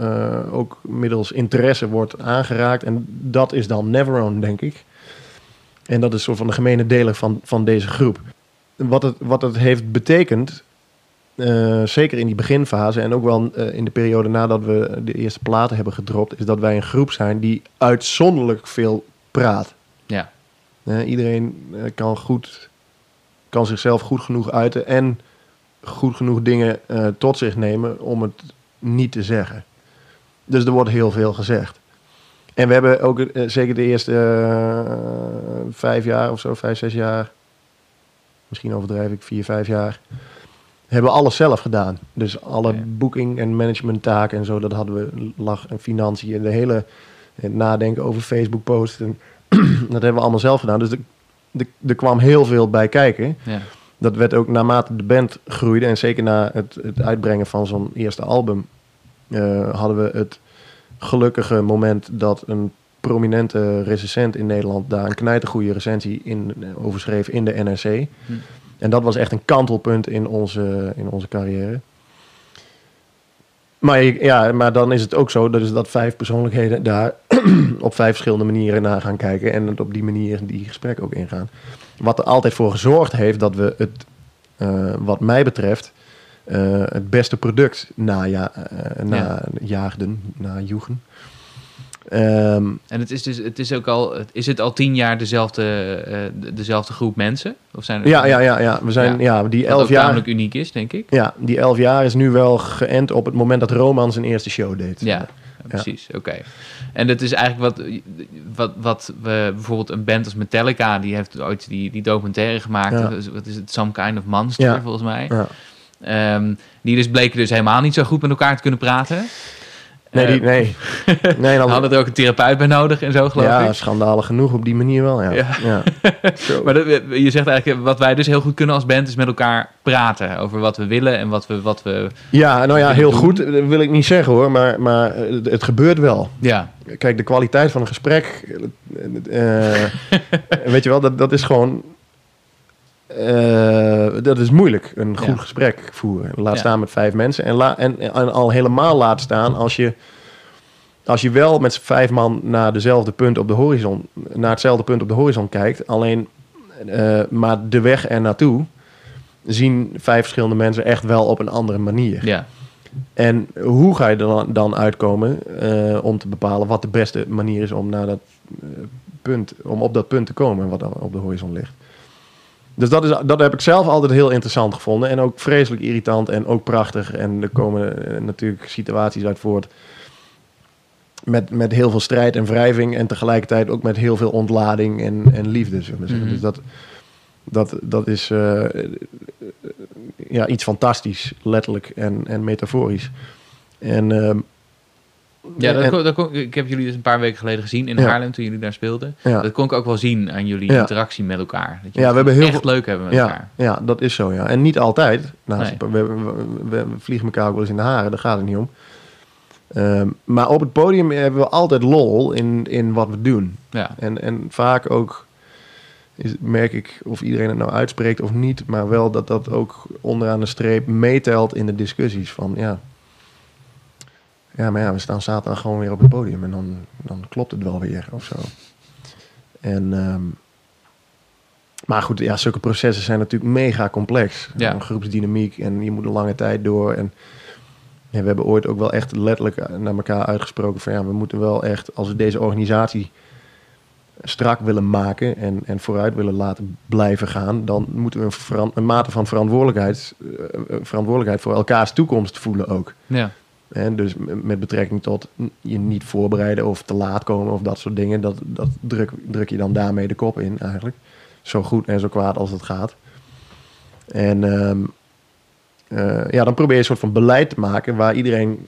eh, ook middels interesse wordt aangeraakt. En dat is dan Neverone, denk ik. En dat is soort van de gemene deler van, van deze groep. Wat het, wat het heeft betekend, eh, zeker in die beginfase en ook wel eh, in de periode nadat we de eerste platen hebben gedropt, is dat wij een groep zijn die uitzonderlijk veel praat. Ja. Iedereen eh, kan, goed, kan zichzelf goed genoeg uiten en goed genoeg dingen tot zich nemen om het niet te zeggen. Dus er wordt heel veel gezegd. En we hebben ook eh, zeker de eerste eh, vijf jaar of zo, vijf, zes jaar, misschien overdrijf ik, vier, vijf jaar, hebben we alles zelf gedaan. Dus alle Oké. boeking en managementtaken en zo, dat hadden we, lag en financiën en de hele het nadenken over Facebook posts. En dat hebben we allemaal zelf gedaan. Dus er, er, er kwam heel veel bij kijken. Ja. Dat werd ook naarmate de band groeide en zeker na het, het uitbrengen van zo'n eerste album, eh, hadden we het gelukkige moment dat een prominente recensent in Nederland daar een knijtergoeie recensie in eh, over schreef in de NRC. Hm. En dat was echt een kantelpunt in onze, in onze carrière. Maar, ja, maar dan is het ook zo dat, is dat vijf persoonlijkheden daar op vijf verschillende manieren naar gaan kijken. En het op die manier die gesprekken ook ingaan. Wat er altijd voor gezorgd heeft dat we het, eh, wat mij betreft, eh, het beste product naja, eh najaagden, najoegen. Ehm, En het is dus, het is ook al, is het al tien jaar dezelfde, eh, de- dezelfde groep mensen? Of zijn er ja, ja, ja, ja, we zijn ja. die elf ook jaar. namelijk uniek is, denk ik. Ja, die elf jaar is nu wel geënt op het moment dat Roman zijn eerste show deed. Ja, precies. Oké. En dat is eigenlijk wat, wat, wat we bijvoorbeeld een band als Metallica, die heeft ooit die, die documentaire gemaakt. Ja. Dat is- Wat is het? Some Kind of Monster, Ja. volgens mij. Ja. Ehm, die dus bleken dus helemaal niet zo goed met elkaar te kunnen praten. Nee, die, Eh, nee. nee dan, hadden er ook een therapeut bij nodig en zo, geloof ja, ik. schandalig genoeg op die manier wel. Ja. Ja. Ja. Maar dat, je zegt eigenlijk, wat wij dus heel goed kunnen als band, is met elkaar praten over wat we willen en wat we... Wat we ja, nou ja, heel doen. goed dat wil ik niet zeggen hoor, maar, maar eh, het, gebeurt wel. ja, Kijk, de kwaliteit van een gesprek, eh, eh, weet je wel, dat, dat is gewoon, eh, dat is moeilijk, een goed Ja. gesprek voeren. Laat Ja. staan met vijf mensen en, la, en, en al helemaal laat staan als je, als je wel met z'n vijf man naar dezelfde punt op de horizon, naar hetzelfde punt op de horizon kijkt, alleen, eh, maar de weg er naartoe zien vijf verschillende mensen echt wel op een andere manier. ja, En hoe ga je er dan, dan uitkomen eh, om te bepalen wat de beste manier is om naar dat punt, om op dat punt te komen wat op de horizon ligt. Dus dat, is, dat heb ik zelf altijd heel interessant gevonden en ook vreselijk irritant en ook prachtig. En er komen eh, natuurlijk situaties uit voort met, met heel veel strijd en wrijving en tegelijkertijd ook met heel veel ontlading en, en liefde. Zullen we zeggen. Mhm. Dus dat, dat, dat is eh, ja, iets fantastisch, letterlijk en, en metaforisch. En, ehm, ja dat en- kon, dat kon- ik heb jullie dus een paar weken geleden gezien in Ja. Haarlem toen jullie daar speelden. ja. Dat kon ik ook wel zien aan jullie Ja. interactie met elkaar. Dat Ja, we hebben heel echt veel- leuk hebben met elkaar. ja, dat is zo, ja. En niet altijd. Nou, Nee. we, we, we- we vliegen elkaar ook wel eens in de haren, daar gaat het niet om. Ehm, maar op het podium hebben we altijd lol in, in wat we doen. Ja, En, en vaak ook is, merk ik of iedereen het nou uitspreekt of niet, maar wel dat dat ook onderaan de streep meetelt in de discussies van ja. Ja, maar ja, we staan zaterdag gewoon weer op het podium en dan, dan klopt het wel weer of zo. En, ehm, maar goed, ja, zulke processen zijn natuurlijk mega complex. Ja. Een groepsdynamiek en je moet een lange tijd door. En ja, we hebben ooit ook wel echt letterlijk naar elkaar uitgesproken van ja, we moeten wel echt, als we deze organisatie strak willen maken en, en vooruit willen laten blijven gaan, dan moeten we een, een mate van verantwoordelijkheid, eh, eh, verantwoordelijkheid voor elkaars toekomst voelen ook. ja, Dus met betrekking tot je niet voorbereiden of te laat komen of dat soort dingen, dat, dat druk, druk je dan daarmee de kop in eigenlijk. Zo goed en zo kwaad als het gaat. En ehm, eh, ja, dan probeer je een soort van beleid te maken waar iedereen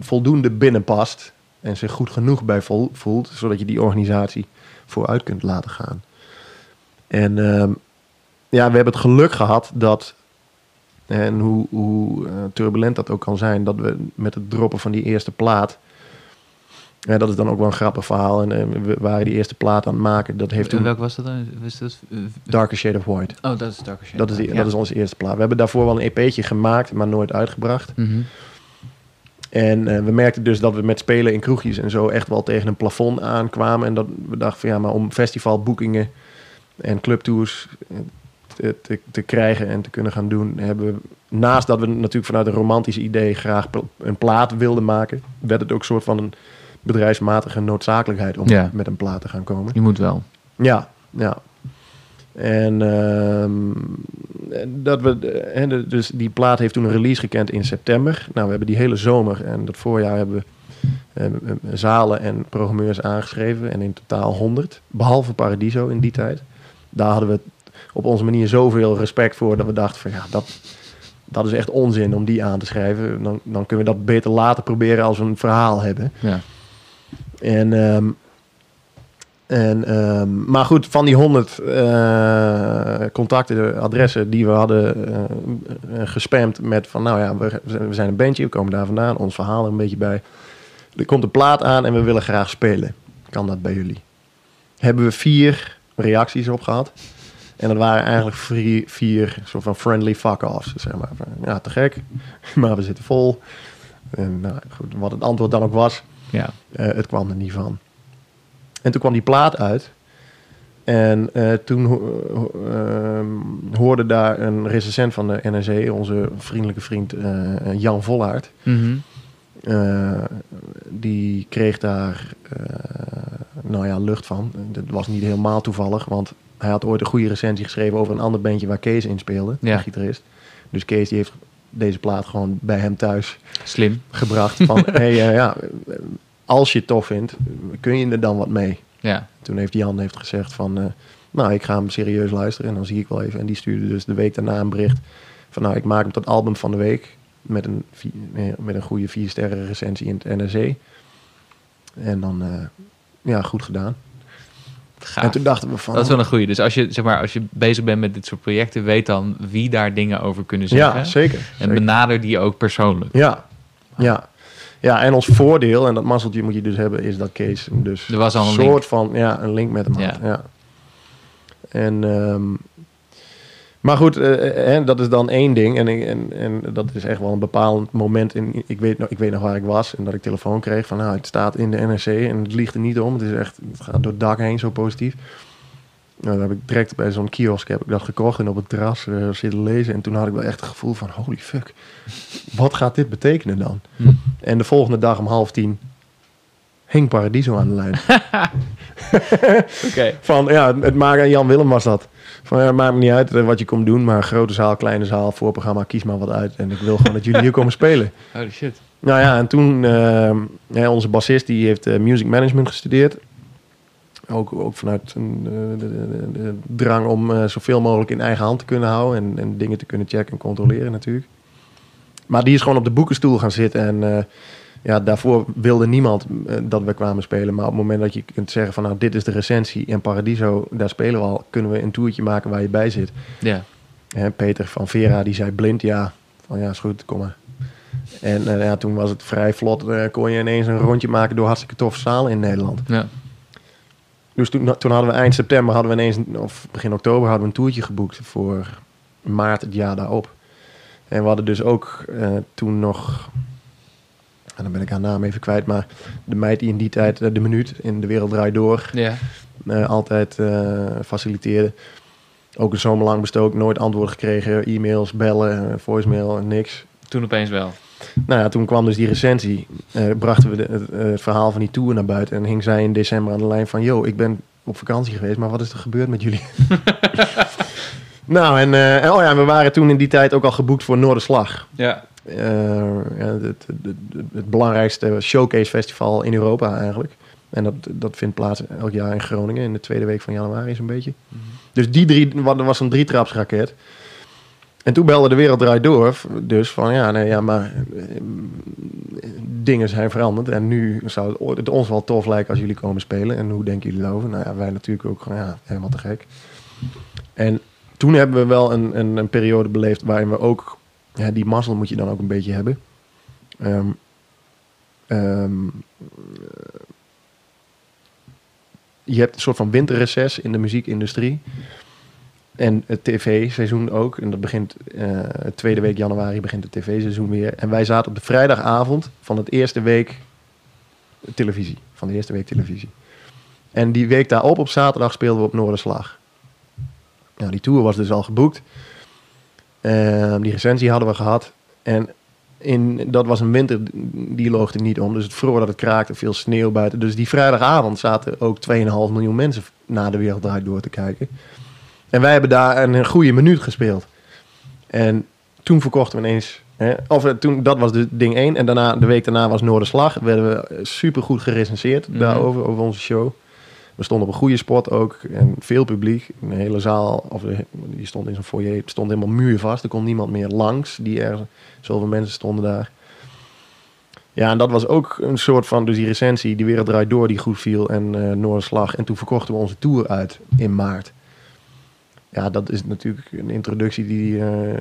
voldoende binnenpast en zich goed genoeg bij voelt, zodat je die organisatie vooruit kunt laten gaan. En ehm, ja, we hebben het geluk gehad dat en hoe, hoe eh, turbulent dat ook kan zijn, dat we met het droppen van die eerste plaat Ja, dat is dan ook wel een grappig verhaal. En eh, we waren die eerste plaat aan het maken. Dat heeft En toen welke was dat dan? Was dat, eh, Darker Shade of White. Oh, dat is Darker Shade. Dat is, die, Ja. dat is onze eerste plaat. We hebben daarvoor wel een EP'tje gemaakt, maar nooit uitgebracht. Mhm. En we merkten dus dat we met spelen in kroegjes en zo echt wel tegen een plafond aankwamen. En dat we dachten van ja, maar om festivalboekingen en clubtours te, te, krijgen en te kunnen gaan doen, hebben we, naast dat we natuurlijk vanuit een romantisch idee graag een plaat wilden maken, werd het ook een soort van een bedrijfsmatige noodzakelijkheid om Ja. met een plaat te gaan komen. Je moet wel. Ja, ja. En ehm, dat we, hè, de- dus die plaat heeft toen een release gekend in september. Nou, we hebben die hele zomer en dat voorjaar hebben we eh, eh, zalen en programmeurs aangeschreven. En in totaal 100, behalve Paradiso in die tijd. Daar hadden we op onze manier zoveel respect voor dat we dachten van ja, dat, dat is echt onzin om die aan te schrijven. Dan, dan kunnen we dat beter later proberen als we een verhaal hebben. Ja. En, ehm, en, ehm, maar goed, van die 100 eh, contacten, adressen die we hadden eh, gespamd met van, nou ja, we, we zijn een bandje, we komen daar vandaan, ons verhaal er een beetje bij. Er komt een plaat aan en we willen graag spelen. Kan dat bij jullie? Hebben we vier reacties op gehad. En dat waren eigenlijk vier, vier soort van friendly fuck-offs, zeg maar. Ja, te gek, maar we zitten vol. En nou, goed, wat het antwoord dan ook was, Ja. eh, het kwam er niet van. En toen kwam die plaat uit. En eh, toen ho- ehm, hoorde daar een recensent van de NRC, onze vriendelijke vriend eh, Jan Vollaert. Mhm. Die kreeg daar nou ja, lucht van. Dat was niet helemaal toevallig, want hij had ooit een goede recensie geschreven over een ander bandje waar Kees in speelde, Ja. de gitarist. Dus Kees die heeft deze plaat gewoon bij hem thuis Slim. gebracht. Van, hey, eh, ja, als je het tof vindt, kun je er dan wat mee? Ja. Toen heeft Jan heeft gezegd van, eh, nou, ik ga hem serieus luisteren en dan zie ik wel even. En die stuurde dus de week daarna een bericht van, nou, ik maak hem tot album van de week met een, eh, met een goede vier sterren recensie in het NRC. En dan, ja, goed gedaan. Gaaf. En toen dachten we van, Dat is wel een goeie. Dus als je, zeg maar, als je bezig bent met dit soort projecten, weet dan wie daar dingen over kunnen zeggen. ja, zeker. En zeker. benader die ook persoonlijk. Ja, ja. Ja, en ons voordeel, en dat mazzeltje moet je dus hebben, is dat Kees dus Er was al een soort link. van ja, een link met hem had. Ja. Ja. En, ehm, maar goed, eh, eh, dat is dan één ding. En, en, en dat is echt wel een bepaald moment. In, ik, weet nog, ik weet nog waar ik was en dat ik telefoon kreeg van nou, het staat in de NRC en het liegt er niet om. Het is echt, het gaat door het dak heen zo positief. Nou, dan heb ik direct bij zo'n kiosk heb ik dat gekocht en op het terras eh, zitten lezen. En toen had ik wel echt het gevoel van holy fuck, wat gaat dit betekenen dan? Hm. En de volgende dag om half tien hing Paradiso aan de lijn. Van ja, het, het maakt en Jan Willem was dat. Van ja, maakt me niet uit eh, wat je komt doen, maar grote zaal, kleine zaal, voorprogramma, kies maar wat uit. En ik wil gewoon dat jullie hier komen spelen. Holy shit. Nou ja, en toen, eh, onze bassist die heeft eh, music management gestudeerd. Ook, ook vanuit een, de, de- de- de drang om zoveel mogelijk in eigen hand te kunnen houden en, en dingen te kunnen checken en controleren natuurlijk. Maar die is gewoon op de boekenstoel gaan zitten en ja, daarvoor wilde niemand eh, dat we kwamen spelen. Maar op het moment dat je kunt zeggen van nou dit is de recensie en Paradiso, daar spelen we al, kunnen we een toertje maken waar je bij zit. Ja. Hè, Peter van Vera die zei blind ja. Van ja, is goed, kom maar. En eh, ja, toen was het vrij vlot. eh, kon je ineens een rondje maken door hartstikke toffe zalen in Nederland. Ja. Dus toen, toen hadden we eind september, hadden we ineens, een- of begin oktober, hadden we een toertje geboekt voor maart het jaar daarop. En we hadden dus ook toen nog, en dan ben ik haar naam even kwijt, maar de meid die in die tijd eh, de minuut in de wereld draait door Ja. eh, altijd eh, faciliteerde. Ook een zomerlang bestook, nooit antwoord gekregen, e-mails, bellen, voicemail, niks. Toen opeens wel. Nou ja, toen kwam dus die recensie. brachten we de- het, het verhaal van die tour naar buiten. En hing zij in december aan de lijn van... Yo, ik ben op vakantie geweest, maar wat is er gebeurd met jullie? nou, en, en oh ja, we waren toen in die tijd ook al geboekt voor Noorderslag. Ja. Eh, het, het, het, het belangrijkste showcase festival in Europa eigenlijk. En dat, dat vindt plaats elk jaar in Groningen in de tweede week van januari zo'n beetje. Dus die drie, wat- er was een drietrapsraket. En toen belde de wereld draait door. Dus van ja, nee, ja, maar eh, dingen zijn veranderd. En nu zou het ons wel tof lijken als jullie komen spelen. En hoe denken jullie erover? Nou ja, wij natuurlijk ook gewoon ja, helemaal te gek. En toen hebben we wel een, een, een periode beleefd waarin we ook... Ja, die mazzel moet je dan ook een beetje hebben. Ehm, ehm, je hebt een soort van winterreces in de muziekindustrie. En het tv-seizoen ook. En dat begint, eh de tweede week januari begint het tv-seizoen weer. En wij zaten op de vrijdagavond van het eerste week televisie. Van de eerste week televisie. En die week daarop, op zaterdag, speelden we op Noorderslag. Nou, die tour was dus al geboekt. Ehm, die recensie hadden we gehad. En in, dat was een winter, die loogde niet om. Dus het vroor dat het kraakte, veel sneeuw buiten. Dus die vrijdagavond zaten ook 2,5 miljoen mensen naar de wereld Draait door te kijken. En wij hebben daar een, goede minuut gespeeld. En toen verkochten we ineens... Hè, of eh, toen, dat was de ding 1. En daarna, de week daarna was Noorderslag. Werden we super goed gerecenseerd Mhm. daarover, over onze show. We stonden op een goede spot ook. En veel publiek. Een hele zaal, of de- die stond in zo'n foyer. Het stond helemaal muurvast. Er kon niemand meer langs. Die er, zoveel mensen stonden daar. Ja, en dat was ook een soort van... Dus die recensie, die wereld draait door, die goed viel. En eh Noorderslag. En toen verkochten we onze tour uit in maart. Ja, dat is natuurlijk een introductie die... eh,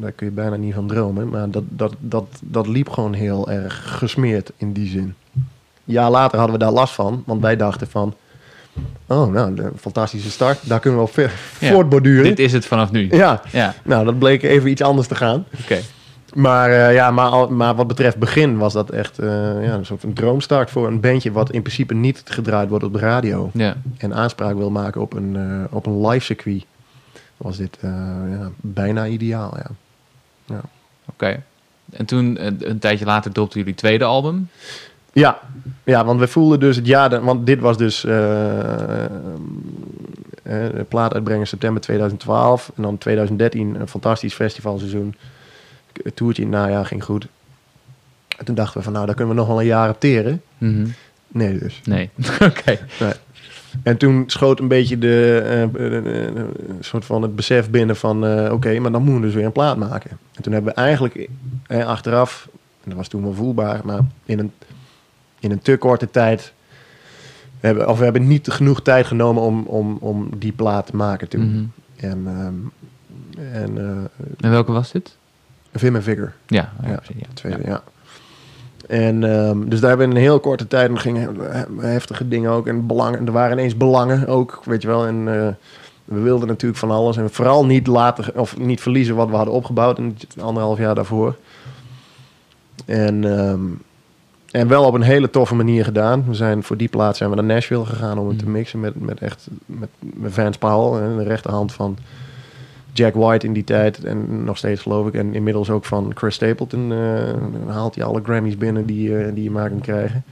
daar kun je bijna niet van dromen. Maar dat, dat, dat, dat liep gewoon heel erg gesmeerd in die zin. Een jaar later hadden we daar last van. Want wij dachten van... Oh, nou, een fantastische start. Daar kunnen we op Ja, voortborduren. Dit is het vanaf nu. Ja, Ja, nou, dat bleek even iets anders te gaan. oké. Maar, eh, ja, maar, al- maar wat betreft begin was dat echt eh, ja, een soort van droomstart voor een bandje... wat in principe niet gedraaid wordt op de radio. Ja. En aanspraak wil maken op een, eh, op een live circuit. Was dit ja, bijna ideaal, ja. Oké. En toen, een, een tijdje later, dropten jullie tweede album. Ja, ja want we voelden dus het jaar... Want dit was dus... eh, eh, de plaat uitbrengen september 2012. En dan 2013 een fantastisch festivalseizoen. Het toertje in het najaar ging goed. En toen dachten we van nou, daar kunnen we nog wel een jaar op teren. Mhm. Nee dus. Nee. oké. En toen schoot een beetje de, eh, eh, eh, eh, soort van het besef binnen van... eh, oké, maar dan moeten we dus weer een plaat maken. En toen hebben we eigenlijk eh, achteraf... en dat was toen wel voelbaar... maar in een, in een te korte tijd... We hebben, of we hebben niet genoeg tijd genomen om, om, om die plaat te maken toen. Mhm. En, ehm, en eh En welke was dit? Vim en Vigor. Ja, ja, Ja. Tweede, ja. En ehm, dus daar hebben we in een heel korte tijd en gingen he- heftige dingen ook. En belangen, er waren ineens belangen ook, weet je wel. En eh, we wilden natuurlijk van alles. En vooral niet laten, of niet verliezen wat we hadden opgebouwd in het anderhalf jaar daarvoor. En, ehm, en wel op een hele toffe manier gedaan. We zijn voor die plaats zijn we naar Nashville gegaan om het te Mhm. mixen met, met echt met, met Vance Powell, de rechterhand van Jack White in die tijd en nog steeds geloof ik. En inmiddels ook van Chris Stapleton eh, haalt hij alle Grammys binnen die, eh, die je maar kan krijgen.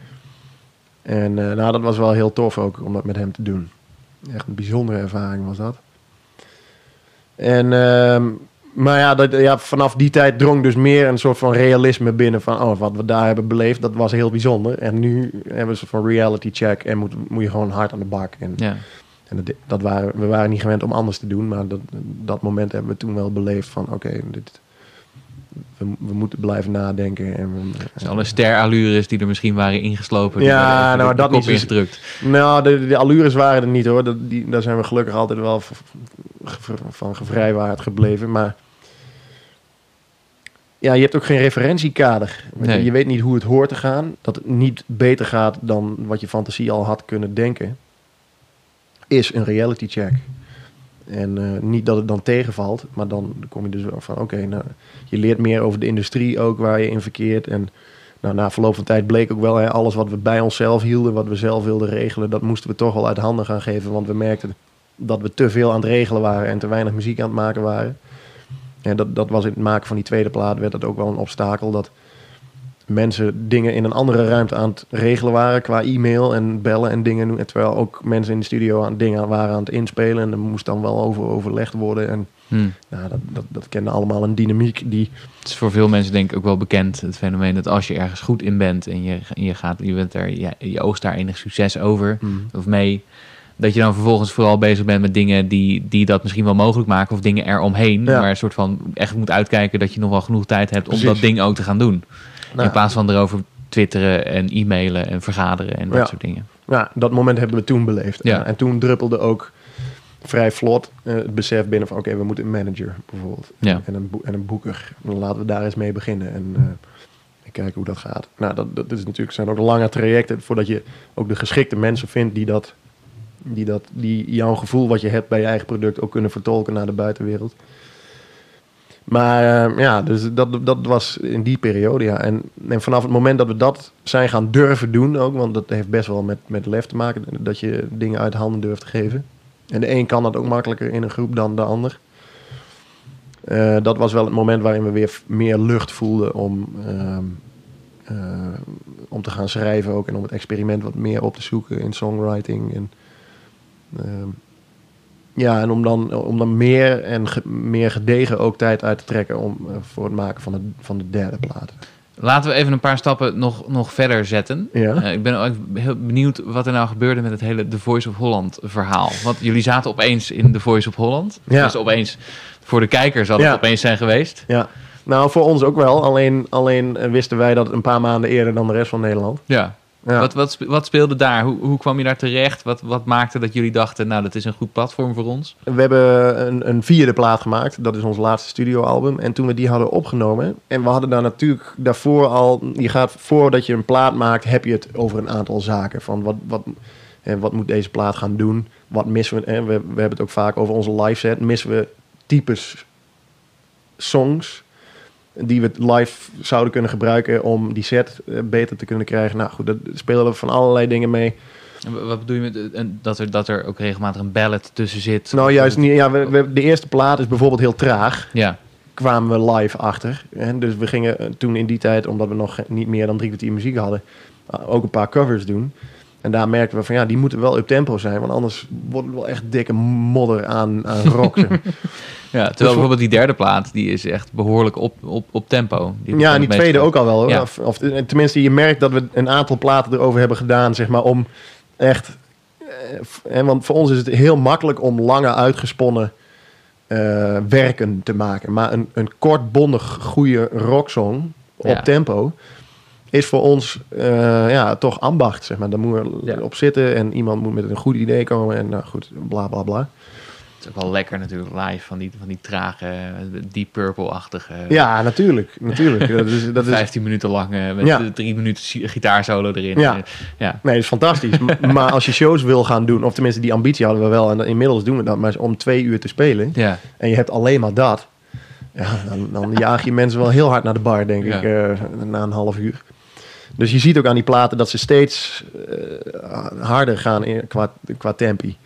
En eh, nou, dat was wel heel tof ook om dat met hem te doen. Echt een bijzondere ervaring was dat. En, ehm, maar ja, dat, ja, vanaf die tijd drong dus meer een soort van realisme binnen van oh, wat we daar hebben beleefd, dat was heel bijzonder. En nu hebben we een soort van reality check en moet, moet je gewoon hard aan de bak. En, Ja. en dat, dat waren, we waren niet gewend om anders te doen, maar dat, dat moment hebben we toen wel beleefd van oké, dit we, we moeten blijven nadenken. En we, Dus alle sterallures die er misschien waren ingeslopen. Ja, even nou, de dat niet. Ingedrukt. Nou, de, de allures waren er niet hoor. Dat, die, daar zijn we gelukkig altijd wel van gevrijwaard gebleven. Maar ja, je hebt ook geen referentiekader. Je, Nee. Je weet niet hoe het hoort te gaan. Dat het niet beter gaat dan wat je fantasie al had kunnen denken. Is een reality check. En eh, niet dat het dan tegenvalt, maar dan kom je dus wel van oké, nou, je leert meer over de industrie ook waar je in verkeert. En nou, na verloop van tijd bleek ook wel, hè, alles wat we bij onszelf hielden, wat we zelf wilden regelen, dat moesten we toch wel uit handen gaan geven. Want we merkten dat we te veel aan het regelen waren en te weinig muziek aan het maken waren. En dat, dat was in het maken van die tweede plaat, werd dat ook wel een obstakel. Dat mensen dingen in een andere ruimte aan het regelen waren qua e-mail en bellen en dingen doen. En terwijl ook mensen in de studio aan dingen waren aan het inspelen. En er moest dan wel over overlegd worden. En nou, dat, dat, dat kende allemaal een dynamiek die... Het is voor veel mensen denk ik ook wel bekend, het fenomeen dat als je ergens goed in bent en je, je, gaat, je, bent er, je, je oogst daar enig succes over of mee, dat je dan vervolgens vooral bezig bent met dingen die, die dat misschien wel mogelijk maken of dingen eromheen, Ja. maar een soort van echt moet uitkijken dat je nog wel genoeg tijd hebt om dat ding ook te gaan doen. Nou, in plaats van erover twitteren en e-mailen en vergaderen en dat Ja. soort dingen. Ja, dat moment hebben we toen beleefd. Ja. En toen druppelde ook vrij vlot eh, het besef binnen van... oké, we moeten een manager bijvoorbeeld. Ja. En, een en een boeker. Dan laten we daar eens mee beginnen. En, eh, en kijken hoe dat gaat. Nou, dat, dat is natuurlijk, zijn ook lange trajecten... voordat je ook de geschikte mensen vindt die dat Die, dat, die jouw gevoel wat je hebt bij je eigen product ook kunnen vertolken naar de buitenwereld. Maar eh, ja, dus dat, dat was in die periode, ja. En, en vanaf het moment dat we dat zijn gaan durven doen ook... want dat heeft best wel met, met lef te maken... dat je dingen uit handen durft te geven. En de een kan dat ook makkelijker in een groep dan de ander. Eh, dat was wel het moment waarin we weer meer lucht voelden om, ehm, eh, om te gaan schrijven ook... en om het experiment wat meer op te zoeken in songwriting. En, ja, en om dan, om dan meer en ge- meer gedegen ook tijd uit te trekken om, eh, voor het maken van de, van de derde plaat. Laten we even een paar stappen nog, nog verder zetten. Ja. Eh, ik ben ook heel benieuwd wat er nou gebeurde met het hele The Voice of Holland verhaal. Want jullie zaten opeens in The Voice of Holland. Ja. Dus opeens, voor de kijkers zal het Ja. opeens zijn geweest. Ja, nou voor ons ook wel. Alleen, alleen eh, wisten wij dat een paar maanden eerder dan de rest van Nederland. Ja. Ja. Wat, wat, wat speelde daar? Hoe, hoe kwam je daar terecht? Wat, wat maakte dat jullie dachten, nou, dat is een goed platform voor ons? We hebben een, een vierde plaat gemaakt. Dat is ons laatste studioalbum. En toen we die hadden opgenomen... en we hadden daar natuurlijk daarvoor al... je gaat voordat je een plaat maakt... heb je het over een aantal zaken. Van wat, wat, en wat moet deze plaat gaan doen? Wat missen we? En we, we hebben het ook vaak over onze live set. Missen we types songs... die we live zouden kunnen gebruiken... om die set eh, beter te kunnen krijgen? Nou goed, daar spelen we van allerlei dingen mee... Wat bedoel je met eh, dat, er, dat er ook regelmatig een ballad tussen zit? Nou, juist niet. Ja, we, we- de eerste plaat is bijvoorbeeld heel traag. Ja, kwamen we live achter. Hè? Dus we gingen eh, toen in die tijd, omdat we nog niet meer dan drie kwartier muziek hadden, ook een paar covers doen. En daar merkten we van ja, die moeten wel up tempo zijn, want anders wordt het wel echt dikke modder aan, aan rock. zeg. ja terwijl voor- bijvoorbeeld die derde plaat, die is echt behoorlijk op, op, op tempo. Die ja, en die tweede ook al wel. Hoor. Ja. Of, of, eh, tenminste, je merkt dat we een aantal platen erover hebben gedaan, zeg maar, om echt... eh, f- hè, want voor ons is het heel makkelijk om lange uitgesponnen eh, werken te maken. Maar een, een kort, bondig, goede rocksong op Ja. tempo is voor ons eh, ja, toch ambacht, zeg maar. Daar moet je Ja. op zitten en iemand moet met een goed idee komen en nou goed, bla bla bla. Het is ook wel lekker natuurlijk live, van die, van die trage, Deep Purple-achtige... Ja, natuurlijk, natuurlijk. dat is, dat is, 15 minuten lang eh, met Ja. drie minuten gitaarsolo erin. Ja. Ja. Nee, dat is fantastisch. Maar als je shows wil gaan doen, of tenminste die ambitie hadden we wel, en inmiddels doen we dat, maar om twee uur te spelen, ja. en je hebt alleen maar dat, ja, dan, dan jaag je mensen wel heel hard naar de bar, denk ik, eh, na een half uur. Dus je ziet ook aan die platen dat ze steeds eh, harder gaan in, qua, qua tempi.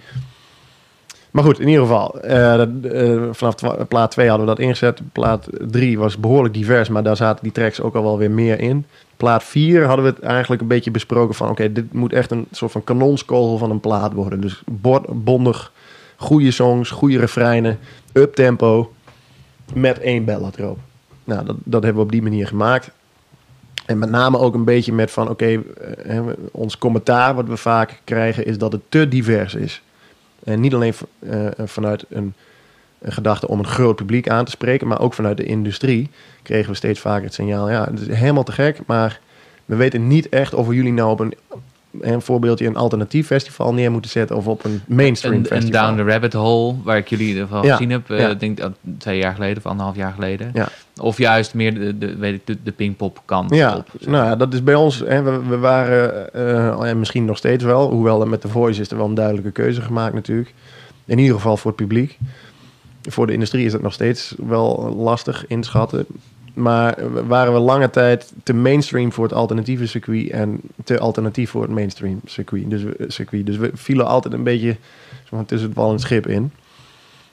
Maar goed, in ieder geval, eh, eh, vanaf plaat 2 hadden we dat ingezet. Plaat 3 was behoorlijk divers, maar daar zaten die tracks ook al wel weer meer in. Plaat 4 hadden we het eigenlijk een beetje besproken van... oké, dit moet echt een soort van kanonskogel van een plaat worden. Dus bondig, goede songs, goede refreinen, up-tempo... met één ballad erop. Nou, dat, dat hebben we op die manier gemaakt. En met name ook een beetje met van... oké, eh, ons commentaar wat we vaak krijgen... is dat het te divers is. En niet alleen v- eh, vanuit een, een gedachte om een groot publiek aan te spreken... maar ook vanuit de industrie kregen we steeds vaker het signaal... ja, het is helemaal te gek, maar we weten niet echt... of we jullie nou op een, een voorbeeldje... een alternatief festival neer moeten zetten... of op een mainstream En, en festival. Down the Rabbit Hole, waar ik jullie Ja, gezien heb, eh, ja. denk dat twee jaar geleden of anderhalf jaar geleden. Ja. Of juist meer de, de, weet ik, de, de Pinkpop kant Ja, op. nou ja, dat is bij ons. Hè, we, we waren, eh, en misschien nog steeds wel, hoewel er met de Voice is er wel een duidelijke keuze gemaakt natuurlijk. In ieder geval voor het publiek. Voor de industrie is dat nog steeds wel lastig inschatten. Maar waren we lange tijd te mainstream voor het alternatieve circuit en te alternatief voor het mainstream circuit. Dus, we- circuit. dus we vielen altijd een beetje tussen het wal en het schip in.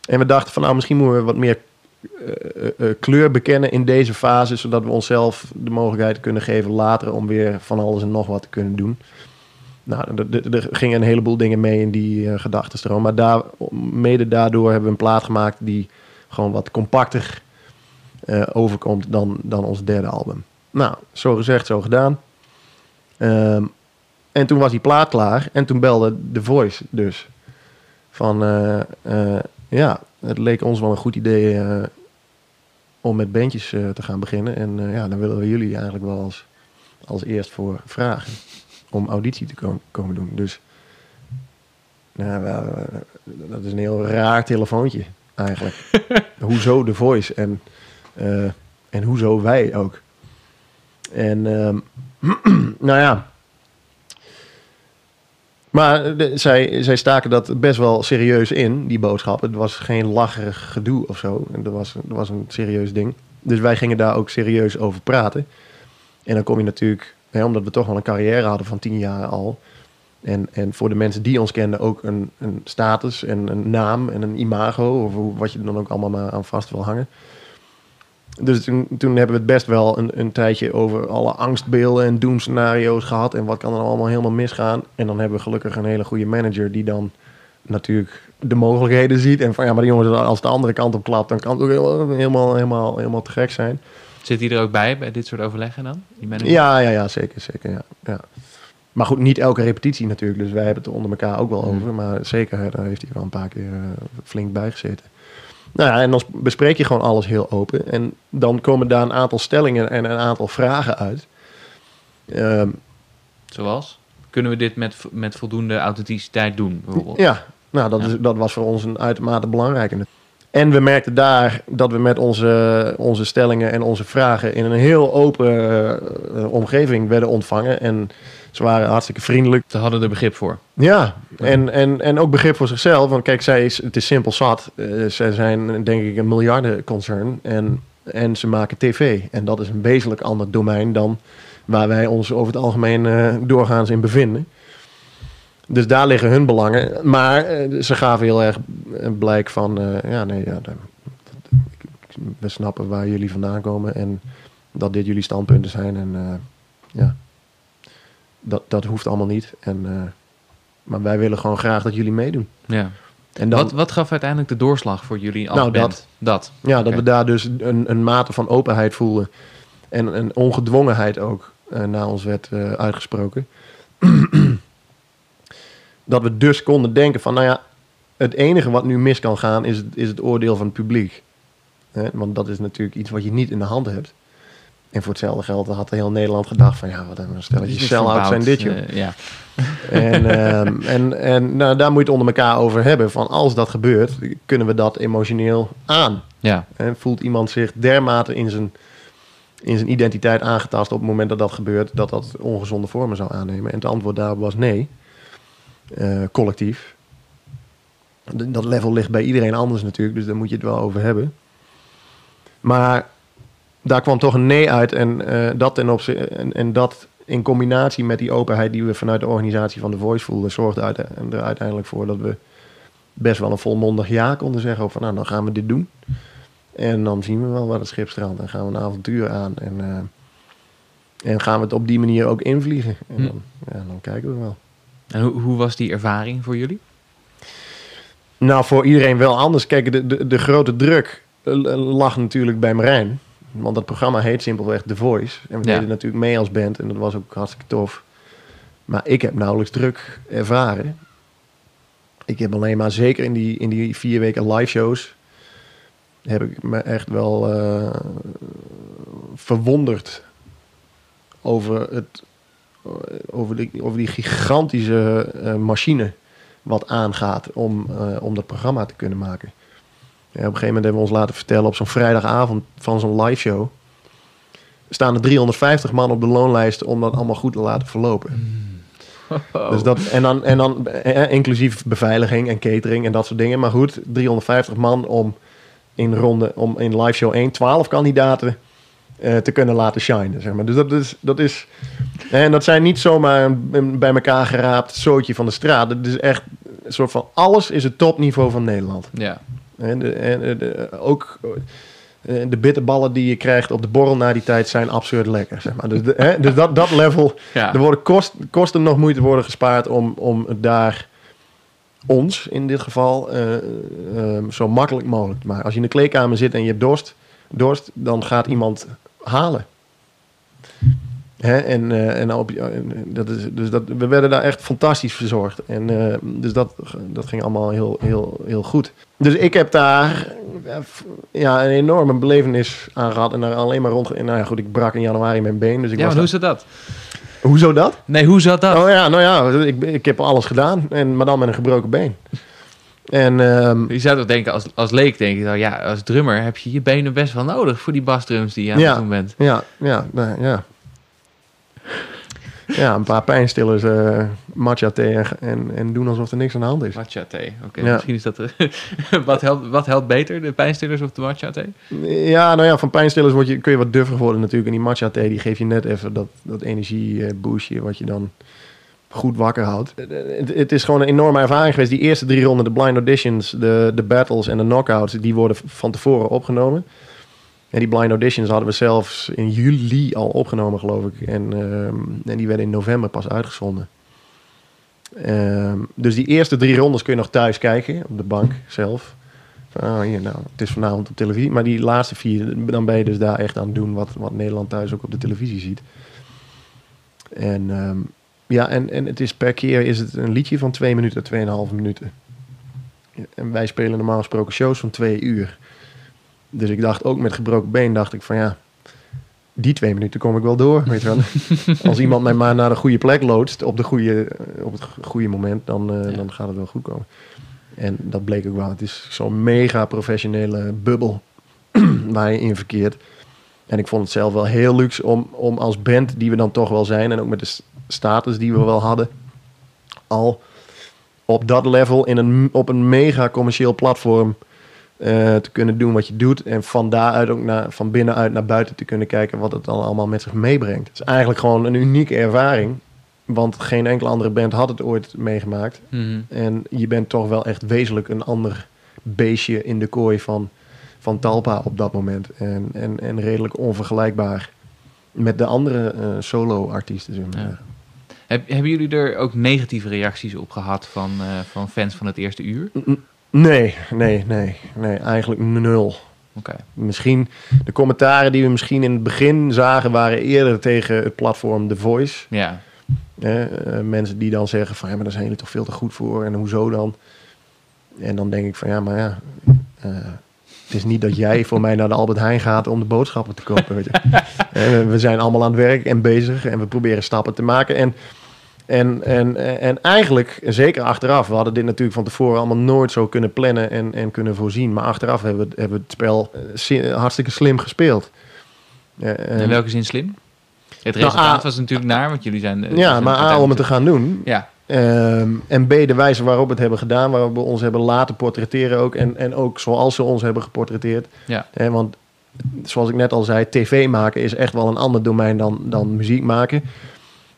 En we dachten van nou, misschien moeten we wat meer eh, eh, eh, kleur bekennen in deze fase, zodat we onszelf de mogelijkheid kunnen geven later om weer van alles en nog wat te kunnen doen. Nou, er- gingen een heleboel dingen mee in die uh, gedachtenstroom, maar mede daardoor hebben we een plaat gemaakt die gewoon wat compacter eh, overkomt dan, dan ons derde album. Nou, zo gezegd, zo gedaan. Ehm, en toen was die plaat klaar en toen belde The Voice dus. Van, eh, eh, ja, het leek ons wel een goed idee om met bandjes te gaan beginnen. En ja, dan willen we jullie eigenlijk wel als, als eerst voor vragen. Om auditie te ko- komen doen. Dus nou, dat is een heel raar telefoontje eigenlijk. hoezo The Voice en, eh, en hoezo wij ook. En ehm, nou ja, Maar eh, zij, zij staken dat best wel serieus in, die boodschap. Het was geen lacherig gedoe of zo. Dat was, dat was een serieus ding. Dus wij gingen daar ook serieus over praten. En dan kom je natuurlijk, omdat we toch wel een carrière hadden van tien jaar al. En, en voor de mensen die ons kenden ook een, een status en een naam en een imago. Of wat je er dan ook allemaal maar aan vast wil hangen. Dus toen, toen hebben we het best wel een, een tijdje over alle angstbeelden en doemscenario's gehad. En wat kan er nou allemaal helemaal misgaan. En dan hebben we gelukkig een hele goede manager die dan natuurlijk de mogelijkheden ziet. En van ja, maar die jongens, als de andere kant op klapt, dan kan het ook helemaal, helemaal, helemaal, te gek zijn. Zit hij er ook bij, bij dit soort overleggen dan? Die manager? Ja, ja, ja, zeker, zeker, ja. ja. Maar goed, niet elke repetitie natuurlijk. Dus wij hebben het er onder elkaar ook wel Hmm. over. Maar zeker, hè, daar heeft hij wel een paar keer eh, flink bij gezeten. Nou ja, en dan sp- bespreek je gewoon alles heel open. En dan komen daar een aantal stellingen en een aantal vragen uit. Ehm, Zoals? Kunnen we dit met, met voldoende authenticiteit doen, bijvoorbeeld? ja, nou, dat, Ja. Is, dat was voor ons een uitermate belangrijke. En we merkten daar dat we met onze, onze stellingen en onze vragen in een heel open eh, omgeving werden ontvangen. En ze waren hartstikke vriendelijk. Ze hadden er begrip voor. Ja, en, en, en ook begrip voor zichzelf. Want kijk, zij is, het is simpel zat. Eh, zij zijn denk ik een miljardenconcern. En, en ze maken tv. En dat is een wezenlijk ander domein dan waar wij ons over het algemeen eh, doorgaans in bevinden. Dus daar liggen hun belangen. Maar eh, ze gaven heel erg eh, blijk van... eh, ja, nee, ja, we snappen waar jullie vandaan komen. En dat dit jullie standpunten zijn. En ja, dat, dat hoeft allemaal niet. En... maar wij willen gewoon graag dat jullie meedoen. Ja. En dan, Wat, wat gaf uiteindelijk de doorslag voor jullie als Nou, band? dat. Dat. ja, dat we daar dus een, een mate van openheid voelden. En een ongedwongenheid ook eh na ons werd uitgesproken. dat we dus konden denken van, nou ja, het enige wat nu mis kan gaan is, het- is het oordeel van het publiek. Want dat is natuurlijk iets wat je niet in de hand hebt. En voor hetzelfde geld had heel Nederland gedacht van, ja, wat een stelletje sell-out zijn dit, joh. eh, ja. En, ehm, en, en nou, daar moet je het onder elkaar over hebben. Van als dat gebeurt, kunnen we dat emotioneel aan. ja. En voelt iemand zich dermate in zijn, in zijn identiteit aangetast op het moment dat dat gebeurt, dat dat ongezonde vormen zou aannemen? En het antwoord daarop was nee. Eh, collectief. Dat level ligt bij iedereen anders natuurlijk, dus daar moet je het wel over hebben. Maar daar kwam toch een nee uit en, eh, dat, ten opzi- en, en dat in combinatie met die openheid die we vanuit de organisatie van The Voice voelden, zorgde uit- er uiteindelijk voor dat we best wel een volmondig ja konden zeggen. Over, nou, dan gaan we dit doen. En dan zien we wel waar het schip strandt. En gaan we een avontuur aan. En, eh, en gaan we het op die manier ook invliegen. En Hm. dan, ja, dan kijken we wel. En hoe, hoe was die ervaring voor jullie? Nou, voor iedereen wel anders. Kijk, de, de, de grote druk eh, lag natuurlijk bij Marijn. Want dat programma heet simpelweg The Voice. En we Ja. deden natuurlijk mee als band. En dat was ook hartstikke tof. Maar ik heb nauwelijks druk ervaren. Ik heb alleen maar, zeker in die, in die vier weken live shows... heb ik me echt wel eh, verwonderd over, het, over, die, over die gigantische eh, machine wat aangaat om, eh, om dat programma te kunnen maken. Ja, op een gegeven moment hebben we ons laten vertellen op zo'n vrijdagavond van zo'n live show. Staan er 350 man op de loonlijst om dat allemaal goed te laten verlopen. Dus dat, en dan, en dan eh, inclusief beveiliging en catering en dat soort dingen. Maar goed, 350 man om in ronde, om in live show 1, 12 kandidaten eh, te kunnen laten shinen. Zeg maar. Dus dat is, dat is. En dat zijn niet zomaar een, bij elkaar geraapt zootje van de straat. Het is echt een soort van alles is het topniveau van Nederland. Ja. En, de, en de- ook eh, de bitterballen die je krijgt op de borrel na die tijd zijn absurd lekker. Zeg maar. Dus, de- hè, dus dat, dat level, Ja. er worden kost, kosten nog moeite worden gespaard om, om het daar ons in dit geval eh, zo makkelijk mogelijk te maken. Als je in de kleedkamer zit en je hebt dorst, dorst dan gaat iemand halen. Hè? En, eh, en op, en dat is, dus dat, we werden daar echt fantastisch verzorgd. En, eh, dus dat, dat ging allemaal heel, heel, heel goed. Dus ik heb daar eh, ja, een enorme belevenis aan gehad. En daar alleen maar rond. En nou ja, goed, ik brak in januari mijn been. Dus ik ja, was hoe zat dat? Hoezo dat? Nee, hoe zat dat? Oh ja, nou ja, ik, ik heb alles gedaan. En, maar dan met een gebroken been. En ehm, Je zou toch denken, als, als leek denk je, nou ja, als drummer heb je je benen best wel nodig voor die basdrums die je aan Ja. het doen bent. ja, ja, nou, ja. Ja, een paar pijnstillers, eh matcha thee en, en, en doen alsof er niks aan de hand is. Matcha thee. Oké, Ja. misschien is dat... wat, helpt, wat helpt beter, de pijnstillers of de matcha thee? Ja, nou ja, van pijnstillers word je, kun je wat duffer worden natuurlijk. En die matcha thee die geeft je net even dat, dat energie eh, boostje wat je dan goed wakker houdt. Eh, Het, het is gewoon een enorme ervaring geweest. Die eerste drie ronden, de blind auditions, de, de battles en de knockouts, die worden van tevoren opgenomen. En die blind auditions hadden we zelfs in juli al opgenomen, geloof ik. En, ehm, en die werden in november pas uitgezonden. Ehm, dus die eerste drie rondes kun je nog thuis kijken, op de bank zelf. Van, ah, hier, nou, het is vanavond op televisie. Maar die laatste vier, dan ben je dus daar echt aan het doen wat, wat Nederland thuis ook op de televisie ziet. En ehm, ja, en, en het is per keer is het een liedje van twee minuten, tweeënhalve minuten. En wij spelen normaal gesproken shows van twee uur. Dus ik dacht ook met gebroken been, dacht ik van ja, die twee minuten kom ik wel door. Weet je wel. Als iemand mij maar naar de goede plek loodst op, de goede, op het goede moment, dan, eh, Ja. dan gaat het wel goed komen. En dat bleek ook wel. Het is zo'n mega professionele bubbel waar je in verkeert. En ik vond het zelf wel heel luxe om, om als band, die we dan toch wel zijn, en ook met de status die we wel hadden, al op dat level in een, op een mega commercieel platform eh, te kunnen doen wat je doet. En van daaruit ook naar, van binnenuit naar buiten te kunnen kijken wat het dan allemaal met zich meebrengt. Het is eigenlijk gewoon een unieke ervaring. Want geen enkele andere band had het ooit meegemaakt. Mhm. En je bent toch wel echt wezenlijk een ander beestje in de kooi van, van Talpa op dat moment. En, en, en redelijk onvergelijkbaar met de andere eh, solo-artiesten. Ja. Heb, hebben jullie er ook negatieve reacties op gehad van, eh, van fans van het eerste uur? Nee, nee, nee, nee, eigenlijk nul. Oké. Misschien de commentaren die we misschien in het begin zagen waren eerder tegen het platform The Voice. Ja. Eh, mensen die dan zeggen van ja, maar daar zijn jullie toch veel te goed voor en hoezo dan? En dan denk ik van ja, maar ja, eh, het is niet dat jij voor mij naar de Albert Heijn gaat om de boodschappen te kopen. Weet je. Eh, we zijn allemaal aan het werk en bezig en we proberen stappen te maken. En, en, en, en eigenlijk, en zeker achteraf, we hadden dit natuurlijk van tevoren allemaal nooit zo kunnen plannen en, en kunnen voorzien. Maar achteraf hebben we, hebben we het spel eh, hartstikke slim gespeeld. In welke zin slim? Het Nou, resultaat A- was natuurlijk naar, want jullie zijn... eh, ja, zijn maar A, om het te gaan doen. Ja, Ehm, en B, de wijze waarop we het hebben gedaan, waarop we ons hebben laten portretteren ook. En, en ook zoals ze ons hebben geportretteerd. ja. Want zoals ik net al zei, tv maken is echt wel een ander domein dan, dan muziek maken.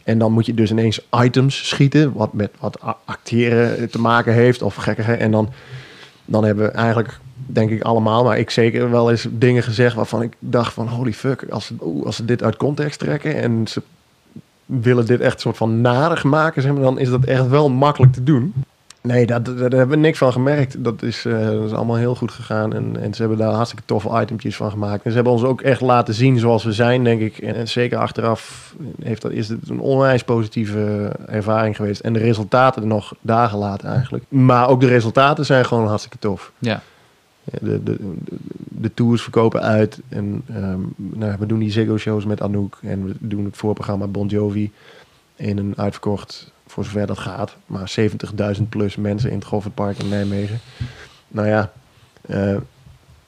En dan moet je dus ineens items schieten, wat met wat acteren te maken heeft of gekkige. En dan, dan hebben we eigenlijk, denk ik allemaal, maar ik zeker wel eens dingen gezegd waarvan ik dacht van holy fuck, als ze, als ze dit uit context trekken en ze willen dit echt soort van nadig maken, zeg maar, dan is dat echt wel makkelijk te doen. Nee, daar hebben we niks van gemerkt. Dat is, eh, dat is allemaal heel goed gegaan. En, en ze hebben daar hartstikke toffe itempjes van gemaakt. En ze hebben ons ook echt laten zien zoals we zijn, denk ik. En, en zeker achteraf heeft dat, is het een onwijs positieve ervaring geweest. En de resultaten nog dagen later eigenlijk. Maar ook de resultaten zijn gewoon hartstikke tof. ja. De, de, de, de tours verkopen uit. En ehm, nou, we doen die Ziggo-shows met Anouk. En we doen het voorprogramma Bon Jovi in een uitverkocht, voor zover dat gaat, maar 70.000 plus mensen in het Goffertpark in Nijmegen. Nou ja, eh,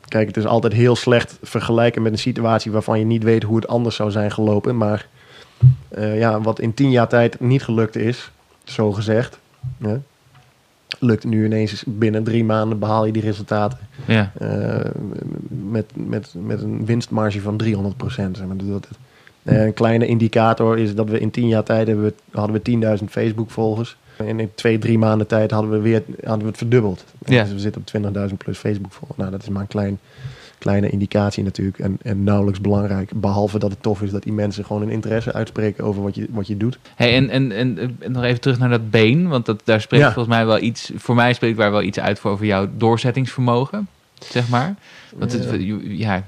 kijk, het is altijd heel slecht vergelijken met een situatie waarvan je niet weet hoe het anders zou zijn gelopen. Maar eh, ja, wat in tien jaar tijd niet gelukt is, zo gezegd, hè, lukt nu ineens binnen drie maanden behaal je die resultaten. ja. Eh, met, met, met een winstmarge van 300 procent. Zeg maar. Dat het, een kleine indicator is dat we in tien jaar tijd hebben we, hadden we 10.000 Facebook-volgers. En in twee, drie maanden tijd hadden we, weer, hadden we het verdubbeld. Ja. Dus we zitten op 20.000 plus Facebook-volgers. Nou, dat is maar een klein, kleine indicatie natuurlijk. En, en nauwelijks belangrijk. Behalve dat het tof is dat die mensen gewoon een interesse uitspreken over wat je, wat je doet. Hey, en, en, en, en nog even terug naar dat been, want dat, daar spreekt Ja. volgens mij wel iets, voor mij spreekt daar wel iets uit voor over jouw doorzettingsvermogen, zeg maar. Want het, ja,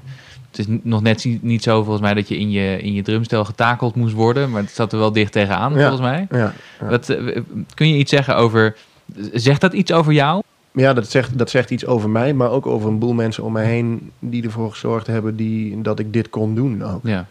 het is nog net niet zo volgens mij dat je in je, in je drumstel getakeld moest worden, maar het zat er wel dicht tegenaan Ja. volgens mij. Ja, ja. Wat, eh, kun je iets zeggen over, zegt dat iets over jou? Ja, dat zegt, dat zegt iets over mij, maar ook over een boel mensen om mij heen die ervoor gezorgd hebben die, dat ik dit kon doen ook. Ja,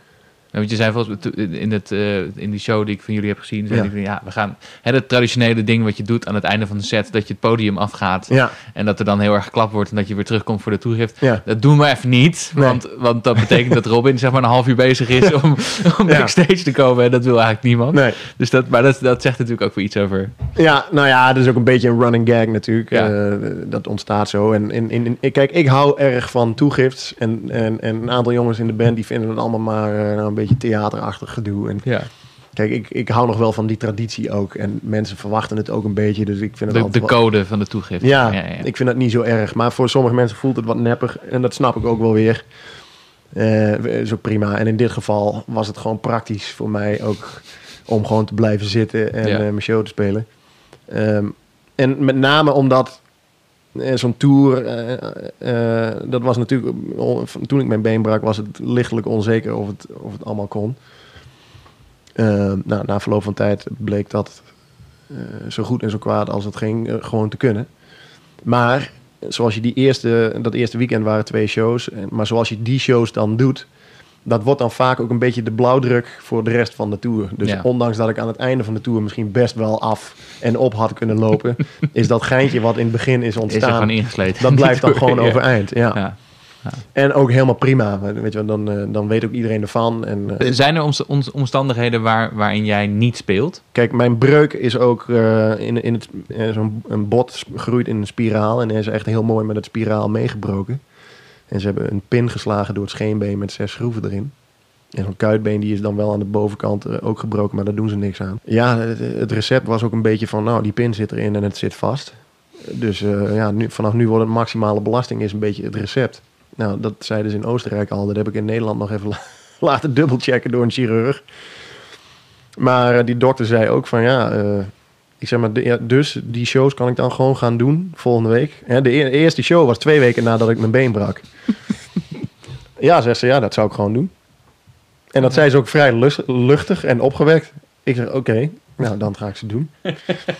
Want je zei volgens in, het, eh, in die show die ik van jullie heb gezien, zei Ja. van ja, we gaan hè, het traditionele ding wat je doet aan het einde van de set, dat je het podium afgaat Ja, en dat er dan heel erg geklapt wordt en dat je weer terugkomt voor de toegift. ja. Dat doen we even niet, Nee. want, want dat betekent dat Robin zeg maar een half uur bezig is om, om backstage te komen en dat wil eigenlijk niemand. Nee. Dus dat, maar dat, dat zegt natuurlijk ook weer iets over. Ja, nou ja, dat is ook een beetje een running gag natuurlijk. Ja. Eh, dat ontstaat zo. En in, in, in- kijk, ik hou erg van toegifts. En, en, en een aantal jongens in de band die vinden het allemaal maar eh, nou, beetje theaterachtig gedoe. En Ja. kijk, ik, ik hou nog wel van die traditie ook. En mensen verwachten het ook een beetje. Dus ik vind het De, de wel- code van de toegift. Ja, ja, ja. ik vind dat niet zo erg. Maar voor sommige mensen voelt het wat nepper. En dat snap ik ook wel weer. Eh is ook prima. En in dit geval was het gewoon praktisch voor mij ook om gewoon te blijven zitten en Ja. eh, mijn show te spelen. Ehm, en met name omdat eh, zo'n tour, eh, eh, dat was natuurlijk, toen ik mijn been brak, was het lichtelijk onzeker of het, of het allemaal kon. Nou, na verloop van tijd bleek dat eh, zo goed en zo kwaad als het ging, eh, gewoon te kunnen. Maar zoals je die eerste, dat eerste weekend waren twee shows, eh, maar zoals je die shows dan doet, dat wordt dan vaak ook een beetje de blauwdruk voor de rest van de tour. Dus Ja. ondanks dat ik aan het einde van de tour misschien best wel af en op had kunnen lopen, is dat geintje wat in het begin is Is ontstaan, ingesleten. dat blijft dan gewoon overeind. Ja. Ja. En ook helemaal prima. Weet je, wel, dan, eh, dan weet ook iedereen ervan. En, eh, Zijn er omstandigheden waar, waarin jij niet speelt? Kijk, mijn breuk is ook eh, in, in het, eh, zo'n een bot groeit in een spiraal. En hij is echt heel mooi met het spiraal meegebroken. En ze hebben een pin geslagen door het scheenbeen met zes schroeven erin. En zo'n kuitbeen die is dan wel aan de bovenkant eh, ook gebroken, maar daar doen ze niks aan. Ja, het, recept was ook een beetje van, nou, die pin zit erin en het zit vast. Dus eh, ja, nu, vanaf nu wordt het maximale belasting is een beetje het recept. Nou, dat zeiden ze in Oostenrijk al. Dat heb ik in Nederland nog even la- laten dubbelchecken door een chirurg. Maar eh, die dokter zei ook van ja, ik zeg maar, de- ja, dus die shows kan ik dan gewoon gaan doen volgende week. Hè, de e- eerste show was twee weken nadat ik mijn been brak. ja, zegt ze, ja, dat zou ik gewoon doen. En dat zei ze ook vrij luchtig en opgewekt. Ik zeg, oké, nou dan ga ik ze doen.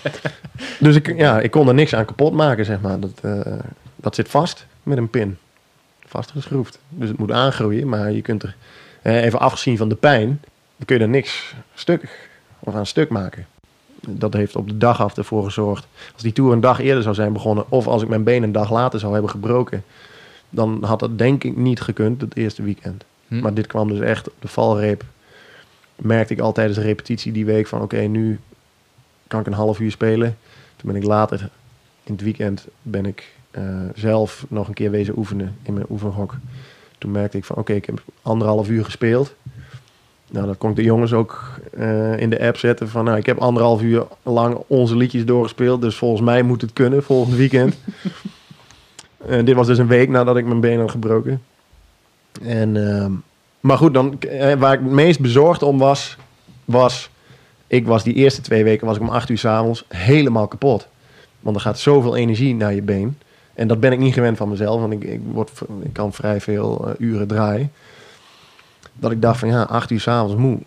dus ik, ja, ik kon er niks aan kapot maken, zeg maar. Dat, eh, dat zit vast met een pin. Vastgeschroefd. Dus het moet aangroeien, maar je kunt er, eh, even afgezien van de pijn, dan kun je er niks stuk of aan stuk maken. Dat heeft op de dag af ervoor gezorgd. Als die tour een dag eerder zou zijn begonnen, of als ik mijn been een dag later zou hebben gebroken, dan had dat denk ik niet gekund het eerste weekend. Hm. Maar dit kwam dus echt op de valreep. Merkte ik al tijdens de repetitie die week van oké, nu kan ik een half uur spelen. Toen ben ik later in het weekend ben ik eh, zelf nog een keer wezen oefenen in mijn oefenhok. Toen merkte ik van oké, ik heb anderhalf uur gespeeld. Nou, dat kon ik de jongens ook eh, in de app zetten van nou, ik heb anderhalf uur lang onze liedjes doorgespeeld. Dus volgens mij moet het kunnen volgend weekend. Eh, dit was dus een week nadat ik mijn been had gebroken. En, ehm, maar goed, dan, eh, waar ik het meest bezorgd om was, was... Ik was die eerste twee weken was ik om acht uur s'avonds helemaal kapot. Want er gaat zoveel energie naar je been. En dat ben ik niet gewend van mezelf, want ik, ik, word, ik kan vrij veel uren draaien. Dat ik dacht van ja, acht uur s'avonds moe.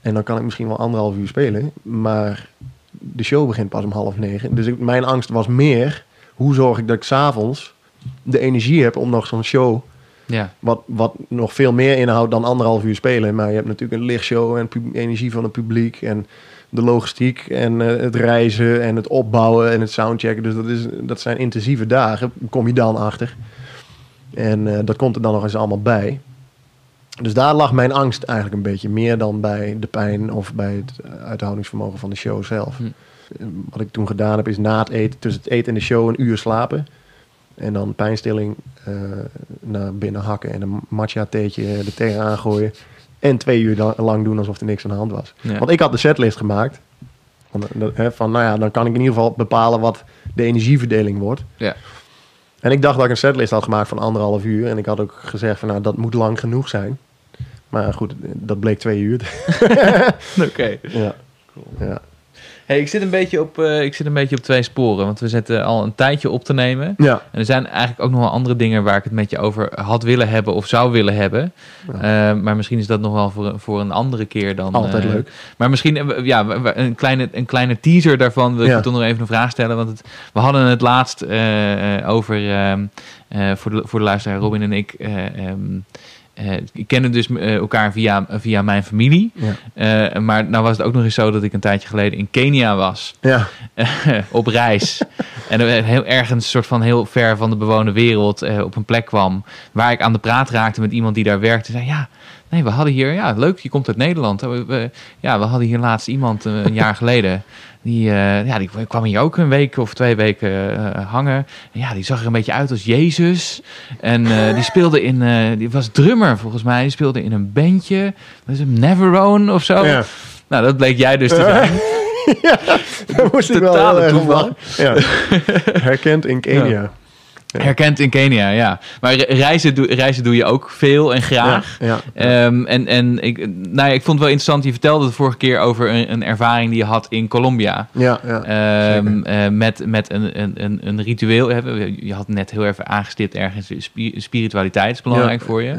En dan kan ik misschien wel anderhalf uur spelen. Maar de show begint pas om half negen. Dus ik, mijn angst was meer, hoe zorg ik dat ik s'avonds de energie heb om nog zo'n show Ja. wat, wat nog veel meer inhoudt dan anderhalf uur spelen. Maar je hebt natuurlijk een lichtshow en energie van het publiek en de logistiek en eh, het reizen en het opbouwen en het soundchecken. Dus dat, is, dat zijn intensieve dagen, kom je dan achter. En eh, dat komt er dan nog eens allemaal bij. Dus daar lag mijn angst eigenlijk een beetje meer dan bij de pijn of bij het eh, uithoudingsvermogen van de show zelf. Hm. Eh, Wat ik toen gedaan heb is na het eten, tussen het eten en de show een uur slapen. En dan pijnstilling eh, naar binnen hakken en een matcha theetje er tegenaan gooien. En twee uur lang doen alsof er niks aan de hand was. Ja. Want ik had de setlist gemaakt. Van, hè, van, nou ja, dan kan ik in ieder geval bepalen wat de energieverdeling wordt. Ja. En ik dacht dat ik een setlist had gemaakt van anderhalf uur. En ik had ook gezegd van, nou, dat moet lang genoeg zijn. Maar goed, dat bleek twee uur. Oké. ja. Ja. Hey, ik, zit een beetje op, eh, ik zit een beetje op twee sporen, want we zitten al een tijdje op te nemen. ja. En er zijn eigenlijk ook nog wel andere dingen waar ik het met je over had willen hebben of zou willen hebben. Ja. Eh, maar misschien is dat nog wel voor, een- voor een andere keer dan. Altijd eh, leuk. Maar misschien ja, een, kleine, een kleine teaser daarvan wil ik Ja. je toch nog even een vraag stellen. Want het, we hadden het laatst over, ehm, eh, voor, de, voor de luisteraar Robin en ik, eh, ehm, eh, ik kende dus eh, elkaar via, via mijn familie. Ja. Eh, maar nou was het ook nog eens zo dat ik een tijdje geleden in Kenia was. Ja, op reis. en heel ergens soort van heel ver van de bewoonde wereld eh, op een plek kwam. Waar ik aan de praat raakte met iemand die daar werkte. Zei ja, nee, we hadden hier, ja, leuk, je komt uit Nederland. We, we- ja, we hadden hier laatst iemand eh, een jaar geleden. Die, eh, ja, die kwam hier ook een week of twee weken eh, hangen. En ja, die zag er een beetje uit als Jezus. En eh, die speelde in, die was drummer volgens mij. Die speelde in een bandje. Dat is een Neverone of zo. ja. Nou, dat bleek jij dus te zijn. Daar moest ik wel Totale toeval. Ja. Herkend in Kenia. Herkend in Kenia, ja. Maar re- reizen doe, reizen doe je ook veel en graag. Ja, ja. Ehm, en en ik, nou ja, ik vond het wel interessant. Je vertelde de vorige keer over een, een ervaring die je had in Colombia. ja, ja. Ehm, eh, met met een, een, een, een ritueel. Je had net heel even aangestipt ergens. spi- Spiritualiteit is belangrijk voor je.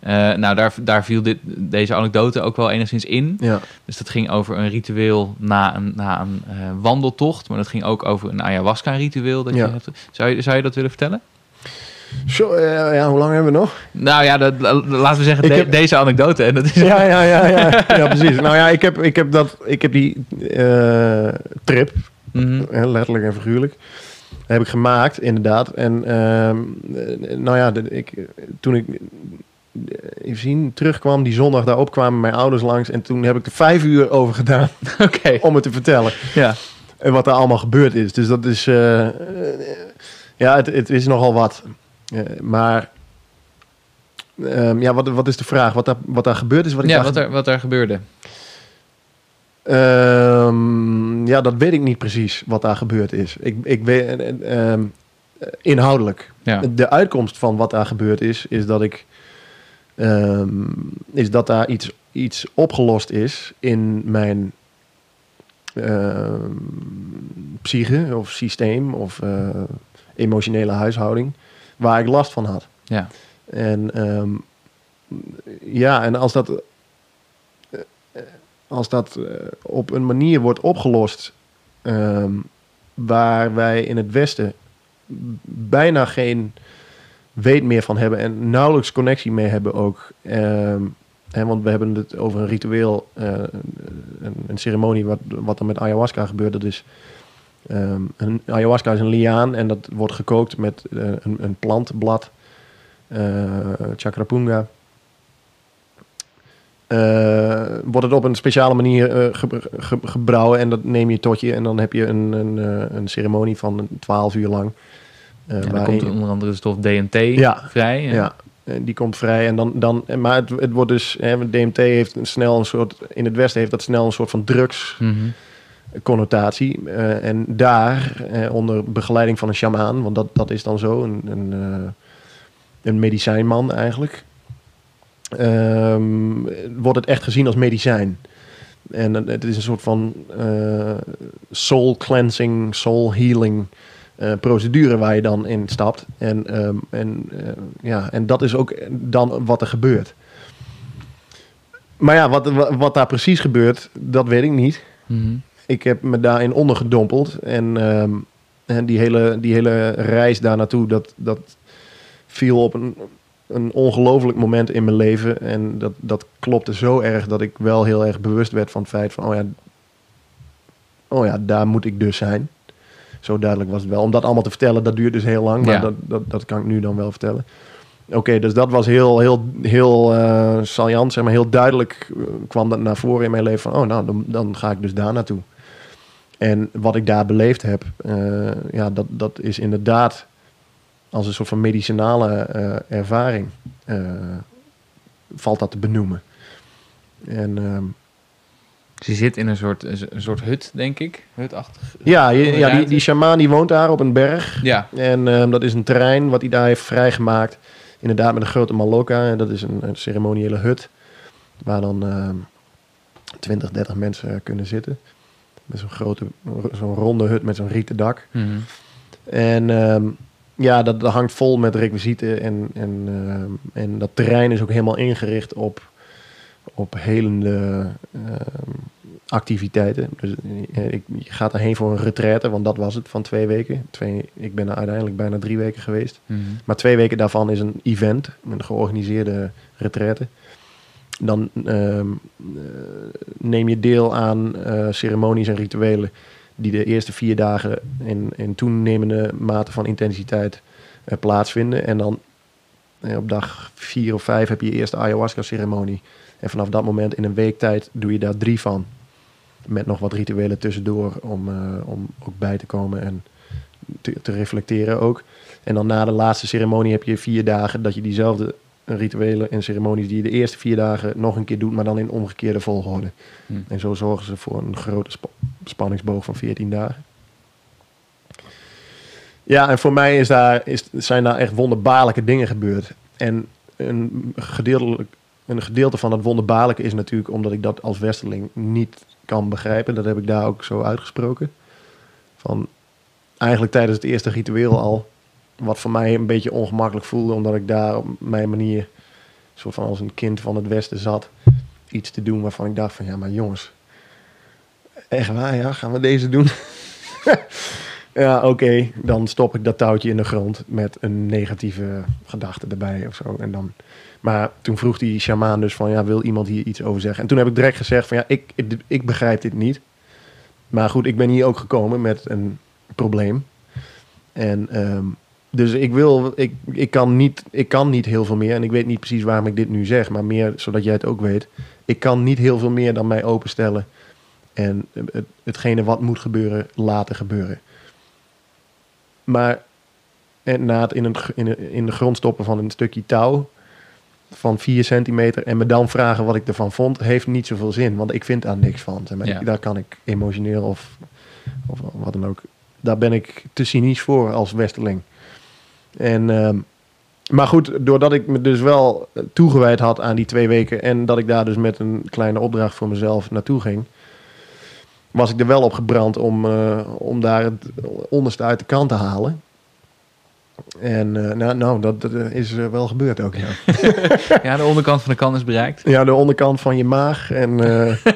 Eh, nou, daar, daar viel dit, deze anekdote ook wel enigszins in. ja. Dus dat ging over een ritueel na een, na een eh, wandeltocht. Maar dat ging ook over een ayahuasca-ritueel. Dat Ja. je hebt. Zou, je, zou je dat willen vertellen? Zo, eh, ja, hoe lang hebben we nog? Nou ja, dat, la- laten we zeggen Ik de- heb- deze anekdote. En dat is, Ja, ja, ja, ja. ja precies. Nou ja, ik heb, ik heb, dat, ik heb die trip, Mhm. letterlijk en figuurlijk, heb ik gemaakt, inderdaad. En eh, nou ja, ik, toen ik even zien, terugkwam, die zondag daarop kwamen mijn ouders langs. En toen heb ik er vijf uur over gedaan om het te vertellen. ja. En wat er allemaal gebeurd is. Dus dat is, eh, eh, ja, het, het is nogal wat. Eh, maar, ehm, ja, wat, wat is de vraag? Wat daar, wat daar gebeurd is? Wat ik ja daar wat, er, wat er gebeurde. Ehm, ja, dat weet ik niet precies wat daar gebeurd is. Ik, ik weet, eh, ehm, inhoudelijk. Ja. De uitkomst van wat daar gebeurd is, is dat ik, ehm, is dat daar iets, iets opgelost is in mijn ehm, psyche of systeem of eh, emotionele huishouding, waar ik last van had. Ja. En ehm, ja, en als dat, eh, als dat eh, op een manier wordt opgelost waar wij in het Westen bijna geen weet meer van hebben en nauwelijks connectie mee hebben ook. Ehm, hè, want we hebben het over een ritueel, eh, een, een ceremonie wat, wat er met ayahuasca gebeurt. Dat is, ehm, een, ayahuasca is een liaan en dat wordt gekookt met eh, een, een plantblad, eh chakrapunga. Wordt het op een speciale manier ge- ge- gebrouwen en dat neem je tot je en dan heb je een, een, een ceremonie van 12 uur lang. Eh, waarin komt onder andere de stof DMT Ja. vrij. En- ja, en die komt vrij. En dan, dan, maar het, het wordt dus, hè, DMT heeft een snel een soort, in het Westen heeft dat snel een soort van drugsconnotatie. Mhm. Eh, en daar, eh, onder begeleiding van een shamaan, want dat, dat is dan zo, een, een, eh, een medicijnman eigenlijk, ehm, wordt het echt gezien als medicijn. En het- het is een soort van eh, soul cleansing, soul healing eh, procedure waar je dan in stapt. En, ehm, en, eh, ja, en dat is ook dan wat er gebeurt. Maar ja, wat, wat, daar precies gebeurt, dat weet ik niet. Mhm. Ik heb me daarin ondergedompeld. En, ehm, en die, hele, die hele reis daar naartoe, dat, dat viel op een, een ongelooflijk moment in mijn leven. En dat, dat klopte zo erg dat ik wel heel erg bewust werd van het feit van... Oh ja, oh ja, daar moet ik dus zijn. Zo duidelijk was het wel. Om dat allemaal te vertellen, dat duurt dus heel lang. Maar Ja. dat, dat, dat kan ik nu dan wel vertellen. Oké, dus dat was heel, heel, heel eh saillant, zeg maar. Heel duidelijk eh, kwam dat naar voren in mijn leven. Van, oh, nou, dan, dan ga ik dus daar naartoe. En wat ik daar beleefd heb, eh, ja, dat, dat is inderdaad als een soort van medicinale ervaring valt dat te benoemen. En ehm, Dus je zit in een soort, een soort hut, denk ik. Hutachtig. ja, je- ja die, die shamaan die woont daar op een berg. Ja. En ehm, dat is een terrein wat hij daar heeft vrijgemaakt. Inderdaad met een grote maloka. En dat is een, een ceremoniële hut. Waar dan ehm 20, 30 mensen kunnen zitten. Met zo'n grote, zo'n ronde hut met zo'n rieten dak. Mhm. En ehm, ja, dat, dat hangt vol met requisieten. En, en, ehm, en dat terrein is ook helemaal ingericht op, op helende ehm, activiteiten. Dus eh, ik, je gaat erheen voor een retraite, want dat was het van twee weken. Twee, ik ben er uiteindelijk bijna drie weken geweest. Mhm. Maar twee weken daarvan is een event, een georganiseerde retraite. Dan ehm, eh, neem je deel aan eh, ceremonies en rituelen die de eerste vier dagen in, in toenemende mate van intensiteit plaatsvinden. En dan op dag vier of vijf heb je je eerste ayahuasca-ceremonie. En vanaf dat moment in een week tijd doe je daar drie van. Met nog wat rituelen tussendoor om, eh, om ook bij te komen en te, te reflecteren ook. En dan na de laatste ceremonie heb je vier dagen dat je diezelfde rituelen en ceremonies die je de eerste vier dagen nog een keer doet, maar dan in omgekeerde volgorde. Hm. En zo zorgen ze voor een grote spa- spanningsboog van 14 dagen. Ja, en voor mij is daar, is, zijn daar echt wonderbaarlijke dingen gebeurd. En een, gedeeltelijk, een gedeelte van dat wonderbaarlijke is natuurlijk omdat ik dat als westerling niet kan begrijpen. Dat heb ik daar ook zo uitgesproken. Van eigenlijk tijdens het eerste ritueel al. Wat voor mij een beetje ongemakkelijk voelde, omdat ik daar op mijn manier, soort van als een kind van het Westen zat, iets te doen waarvan ik dacht van ja, maar jongens, echt waar, ja, gaan we deze doen? ja, oké, dan stop ik dat touwtje in de grond met een negatieve gedachte erbij of zo. En dan, maar toen vroeg die shamaan dus van ja, wil iemand hier iets over zeggen? En toen heb ik direct gezegd van ja, ik, ik, begrijp dit niet. Maar goed, ik ben hier ook gekomen met een probleem. En ehm, dus ik wil, ik, ik, kan niet, ik kan niet heel veel meer. En ik weet niet precies waarom ik dit nu zeg, maar meer zodat jij het ook weet. Ik kan niet heel veel meer dan mij openstellen. En het, hetgene wat moet gebeuren, laten gebeuren. Maar na het in, een, in, in de grond stoppen van een stukje touw van 4 centimeter en me dan vragen wat ik ervan vond, heeft niet zoveel zin. Want ik vind daar niks van. Zeg maar Ja. ik- daar kan ik emotioneel of, of wat dan ook. Daar ben ik te cynisch voor als westerling. En, ehm, maar goed, doordat ik me dus wel eh, toegewijd had aan die twee weken en dat ik daar dus met een kleine opdracht voor mezelf naartoe ging, was ik er wel op gebrand om, eh, om daar het onderste uit de kant te halen. En eh, nou, nou, dat, dat is eh, wel gebeurd ook, ja. Ja, de onderkant van de kan is bereikt. Ja, de onderkant van je maag en eh,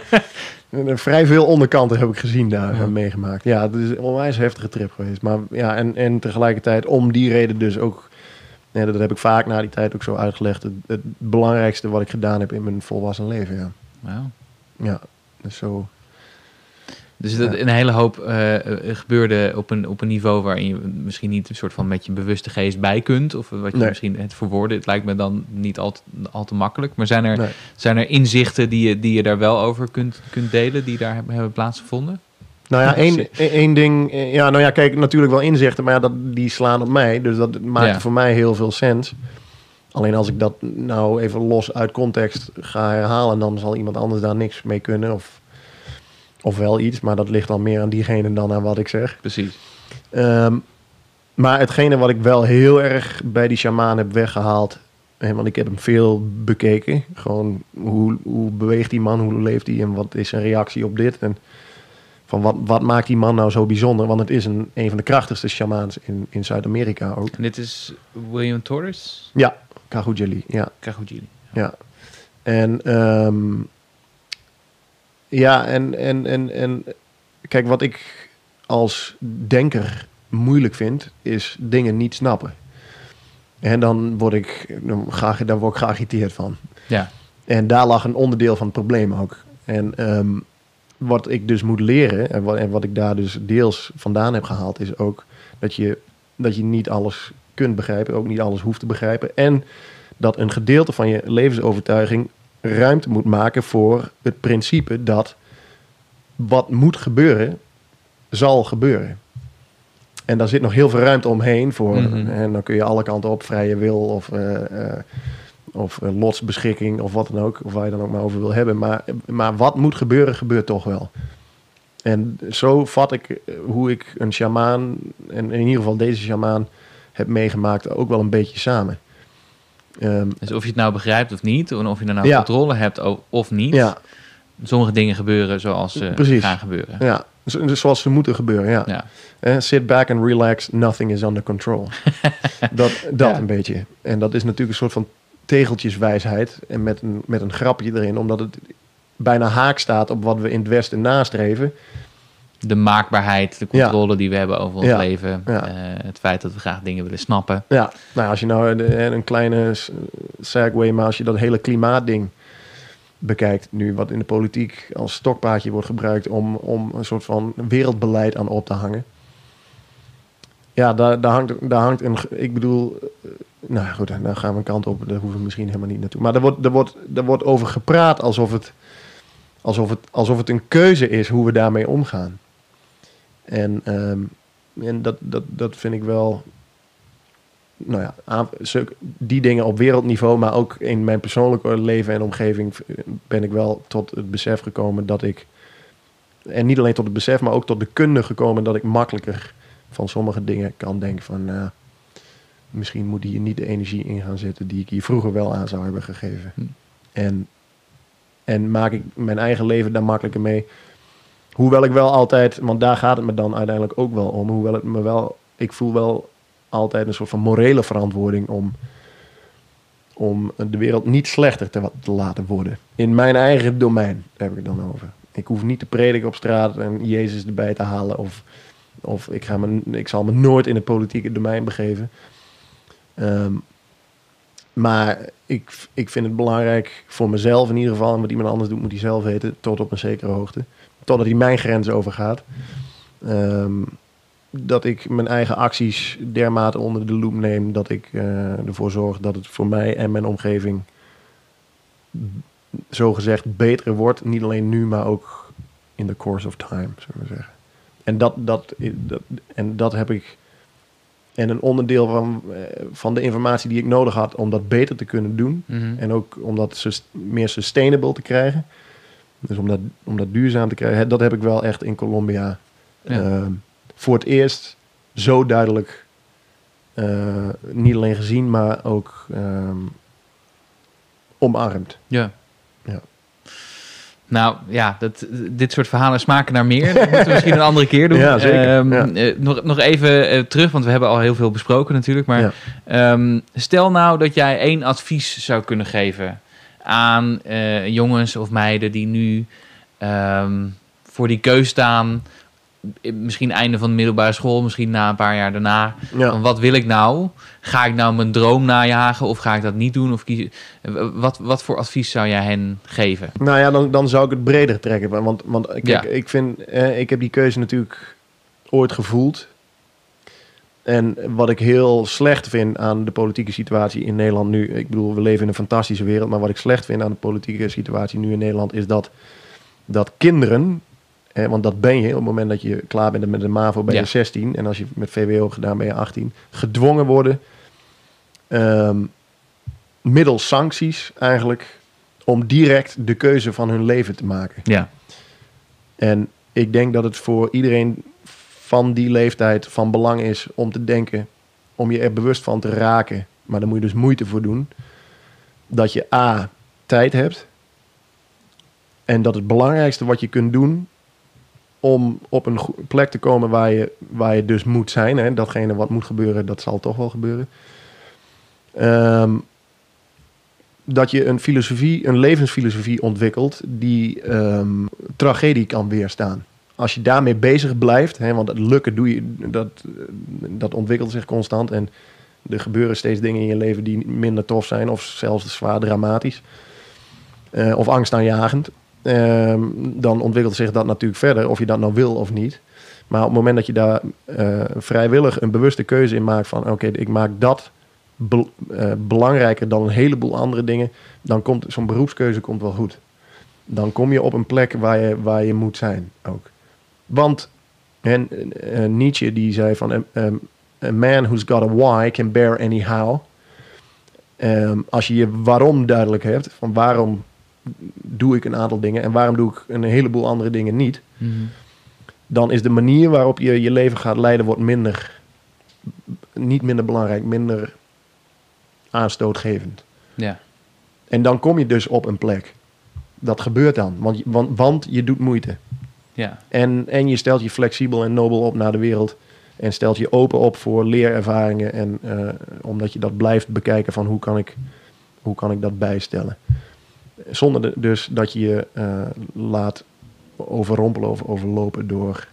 eh, vrij veel onderkanten heb ik gezien daar Ja. meegemaakt. Ja, het is een onwijs heftige trip geweest. Maar ja, en, en tegelijkertijd om die reden dus ook, ja, dat heb ik vaak na die tijd ook zo uitgelegd, het, het belangrijkste wat ik gedaan heb in mijn volwassen leven. Ja, Wauw. ja dus zo. Dus dat een hele hoop eh, gebeurde op een, op een niveau waarin je misschien niet een soort van met je bewuste geest bij kunt. Of wat je Nee. misschien het verwoorden. Het lijkt me dan niet al te, al te makkelijk. Maar zijn er, Nee. zijn er inzichten die je, die je daar wel over kunt, kunt delen, die daar hebben, hebben plaatsgevonden? Nou ja, één, één ding. eh, Ja, nou ja, kijk, natuurlijk wel inzichten, maar ja, dat, die slaan op mij. Dus dat maakt Ja. voor mij heel veel sens. Alleen als ik dat nou even los uit context ga herhalen, dan zal iemand anders daar niks mee kunnen. Of, of wel iets, maar dat ligt dan meer aan diegene dan aan wat ik zeg. Precies. Ehm, maar hetgene wat ik wel heel erg bij die shamaan heb weggehaald. Want ik heb hem veel bekeken. Gewoon hoe, hoe beweegt die man, hoe leeft hij en wat is zijn reactie op dit. En van wat, wat maakt die man nou zo bijzonder? Want het is een, een van de krachtigste shamaans in, in Zuid-Amerika ook. En dit is William Torres? Ja, Kahujali. Ja, Kagujili. ja. En ehm, ja, en, en, en, en kijk, wat ik als denker moeilijk vind, is dingen niet snappen. En dan word ik, dan ga, daar word ik geagiteerd van. Ja. En daar lag een onderdeel van het probleem ook. En ehm, wat ik dus moet leren, en wat, en wat ik daar dus deels vandaan heb gehaald, is ook dat je, dat je niet alles kunt begrijpen, ook niet alles hoeft te begrijpen. En dat een gedeelte van je levensovertuiging ruimte moet maken voor het principe dat wat moet gebeuren, zal gebeuren. En daar zit nog heel veel ruimte omheen voor. Mhm. En dan kun je alle kanten op, vrije wil of, eh, eh, of eh, lotsbeschikking of wat dan ook. Of waar je dan ook maar over wil hebben. Maar, maar wat moet gebeuren, gebeurt toch wel. En zo vat ik hoe ik een shamaan, en in ieder geval deze shamaan, heb meegemaakt, ook wel een beetje samen. Ehm, Dus of je het nou begrijpt of niet, en of je er nou Ja. controle hebt of niet. ja, Sommige dingen gebeuren zoals ze Precies. gaan gebeuren. ja, dus zoals ze moeten gebeuren, ja. Ja. Eh, sit back and relax, nothing is under control. dat dat Ja. een beetje. En dat is natuurlijk een soort van tegeltjeswijsheid. En met een, met een grapje erin, omdat het bijna haak staat op wat we in het Westen nastreven. De maakbaarheid, de Ja. controle die we hebben over ons Ja. leven. Ja. eh, het feit dat we graag dingen willen snappen. Ja, nou als je nou een kleine s- segue, maar als je dat hele klimaatding bekijkt nu, wat in de politiek als stokpaardje wordt gebruikt om, om een soort van wereldbeleid aan op te hangen. Ja, daar, daar, hangt, daar hangt een, ik bedoel, eh, nou goed, daar gaan we een kant op, daar hoeven we misschien helemaal niet naartoe. Maar er wordt, er wordt, er wordt over gepraat alsof het, alsof, het, alsof het een keuze is hoe we daarmee omgaan. En, ehm, en dat, dat, dat vind ik wel, nou ja, aan- die dingen op wereldniveau, maar ook in mijn persoonlijke leven en omgeving eh, ben ik wel tot het besef gekomen dat ik, en niet alleen tot het besef, maar ook tot de kunde gekomen dat ik makkelijker van sommige dingen kan denken van, nou, misschien moet hier niet de energie in gaan zitten die ik hier vroeger wel aan zou hebben gegeven. Hm. En, en maak ik mijn eigen leven daar makkelijker mee. Hoewel ik wel altijd, want daar gaat het me dan uiteindelijk ook wel om, hoewel het me wel, ik voel wel altijd een soort van morele verantwoording om, om de wereld niet slechter te, te laten worden. In mijn eigen domein heb ik het dan over. Ik hoef niet te prediken op straat en Jezus erbij te halen. Of, of ik, ga me, ik zal me nooit in het politieke domein begeven. Ehm, maar ik, ik vind het belangrijk voor mezelf in ieder geval. En wat iemand anders doet, moet hij zelf weten. Tot op een zekere hoogte. Totdat hij mijn grens overgaat. Ehm, dat ik mijn eigen acties dermate onder de loep neem dat ik eh, ervoor zorg dat het voor mij en mijn omgeving zogezegd beter wordt. Niet alleen nu, maar ook in the course of time, zullen we zeggen. En dat, dat, dat, en dat heb ik. En een onderdeel van, eh, van de informatie die ik nodig had om dat beter te kunnen doen. Mhm. En ook om dat meer sustainable te krijgen. Dus om dat, om dat duurzaam te krijgen. Dat heb ik wel echt in Colombia Ja. ehm, voor het eerst zo duidelijk eh, niet alleen gezien, maar ook ehm, omarmd. Ja. Ja. Nou ja, dat, dit soort verhalen smaken naar meer. Dat moeten we misschien een andere keer doen. Ja, zeker. Ehm, Ja. eh, nog, nog even eh, terug, want we hebben al heel veel besproken natuurlijk. Maar Ja. stel nou dat jij één advies zou kunnen geven aan eh, jongens of meiden die nu ehm, voor die keus staan. eh, Misschien einde van de middelbare school, misschien na een paar jaar daarna. Ja. Van wat wil ik nou? Ga ik nou mijn droom najagen of ga ik dat niet doen? Of kiezen? Eh, Wat, wat voor advies zou jij hen geven? Nou ja, dan, dan zou ik het breder trekken. Want, want kijk, Ja. ik vind, eh, ik heb die keuze natuurlijk ooit gevoeld. En wat ik heel slecht vind aan de politieke situatie in Nederland nu. Ik bedoel, we leven in een fantastische wereld. Maar wat ik slecht vind aan de politieke situatie nu in Nederland is dat, dat kinderen. eh, want dat ben je op het moment dat je klaar bent met de MAVO, ben je Ja. 16. En als je met VWO gedaan ben je 18. Gedwongen worden. ehm, middels sancties eigenlijk. Om direct de keuze van hun leven te maken. Ja, En ik denk dat het voor iedereen van die leeftijd van belang is om te denken, om je er bewust van te raken, maar daar moet je dus moeite voor doen, dat je A, tijd hebt en dat het belangrijkste wat je kunt doen om op een plek te komen waar je, waar je dus moet zijn, hè, datgene wat moet gebeuren, dat zal toch wel gebeuren, Ehm, dat je een filosofie, een levensfilosofie ontwikkelt die ehm, tragedie kan weerstaan. Als je daarmee bezig blijft, hè, want het lukken doe je, dat, dat ontwikkelt zich constant en er gebeuren steeds dingen in je leven die minder tof zijn of zelfs zwaar dramatisch eh, of angstaanjagend. Ehm, dan ontwikkelt zich dat natuurlijk verder, of je dat nou wil of niet. Maar op het moment dat je daar eh, vrijwillig een bewuste keuze in maakt van oké, ik maak dat eh, belangrijker dan een heleboel andere dingen, dan komt zo'n beroepskeuze komt wel goed. Dan kom je op een plek waar je, waar je moet zijn ook. Want en, Nietzsche die zei van um, a man who's got a why can bear any how. Ehm, als je je waarom duidelijk hebt, van waarom doe ik een aantal dingen en waarom doe ik een heleboel andere dingen niet, dan is de manier waarop je je leven gaat leiden wordt minder, niet minder belangrijk, minder aanstootgevend. ja, En dan kom je dus op een plek. Dat gebeurt dan, want, want, want je doet moeite. Ja, En, en je stelt je flexibel en nobel op naar de wereld. En stelt je open op voor leerervaringen. En eh, omdat je dat blijft bekijken van hoe kan ik, hoe kan ik dat bijstellen. Zonder de- dus dat je je eh, laat overrompelen of overlopen door,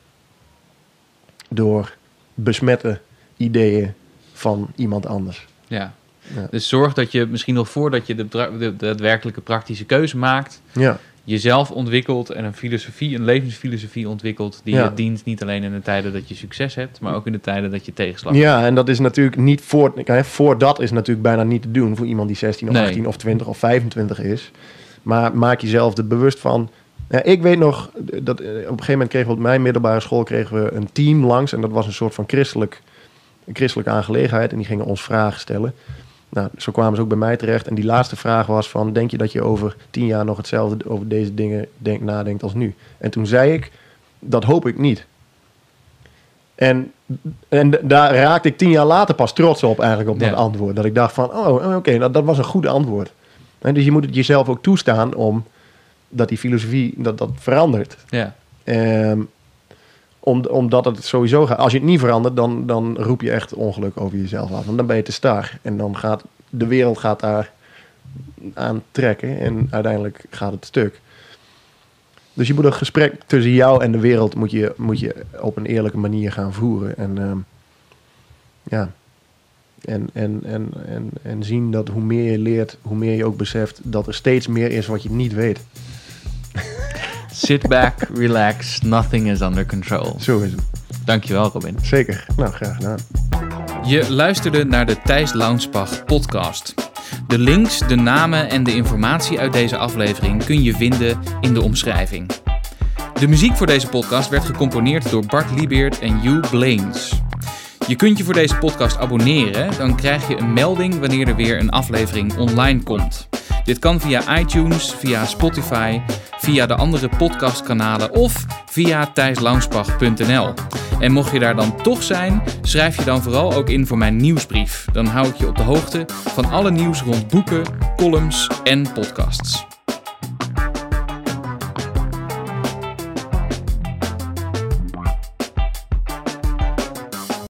door besmette ideeën van iemand anders. Ja. Ja. Dus zorg dat je misschien nog voordat je de, de, de daadwerkelijke praktische keuze maakt, Ja, jezelf ontwikkelt en een filosofie, een levensfilosofie ontwikkelt die Ja. je dient niet alleen in de tijden dat je succes hebt, maar ook in de tijden dat je tegenslag hebt. ja en dat is natuurlijk niet voor, voor dat is natuurlijk bijna niet te doen voor iemand die 16 of Nee. 18 of 20 of 25 is. Maar maak jezelf er bewust van. Ja, ik weet nog dat eh, op een gegeven moment kregen we op mijn middelbare school kregen we een team langs en dat was een soort van christelijk, een christelijke aangelegenheid en die gingen ons vragen stellen. Nou, zo kwamen ze ook bij mij terecht en die laatste vraag was van denk je dat je over tien jaar nog hetzelfde over deze dingen denk, nadenkt als nu? En toen zei ik dat hoop ik niet. En, en daar raakte ik tien jaar later pas trots op eigenlijk op dat Ja. antwoord. Dat ik dacht van, oh oké, dat, dat was een goed antwoord. En dus je moet het jezelf ook toestaan om dat die filosofie dat dat verandert. Ja. Ehm, om, omdat het sowieso gaat. Als je het niet verandert, dan, dan roep je echt ongeluk over jezelf af. Want dan ben je te star. En dan gaat de wereld gaat daar aan trekken. En uiteindelijk gaat het stuk. Dus je moet een gesprek tussen jou en de wereld moet je, moet je op een eerlijke manier gaan voeren. En ehm, ja. En, en, en, en, en zien dat hoe meer je leert, hoe meer je ook beseft dat er steeds meer is wat je niet weet. Sit back, relax, nothing is under control. Zo is het. Dankjewel Robin. Zeker. Nou, graag gedaan. Je luisterde naar de Thijs Launsbach podcast. De links, de namen en de informatie uit deze aflevering kun je vinden in de omschrijving. De muziek voor deze podcast werd gecomponeerd door Bart Liebeert en Hugh Blaines. Je kunt je voor deze podcast abonneren, dan krijg je een melding wanneer er weer een aflevering online komt. Dit kan via iTunes, via Spotify, via de andere podcastkanalen of via thijslaunsbach.nl. En mocht je daar dan toch zijn, schrijf je dan vooral ook in voor mijn nieuwsbrief. Dan hou ik je op de hoogte van alle nieuws rond boeken, columns en podcasts.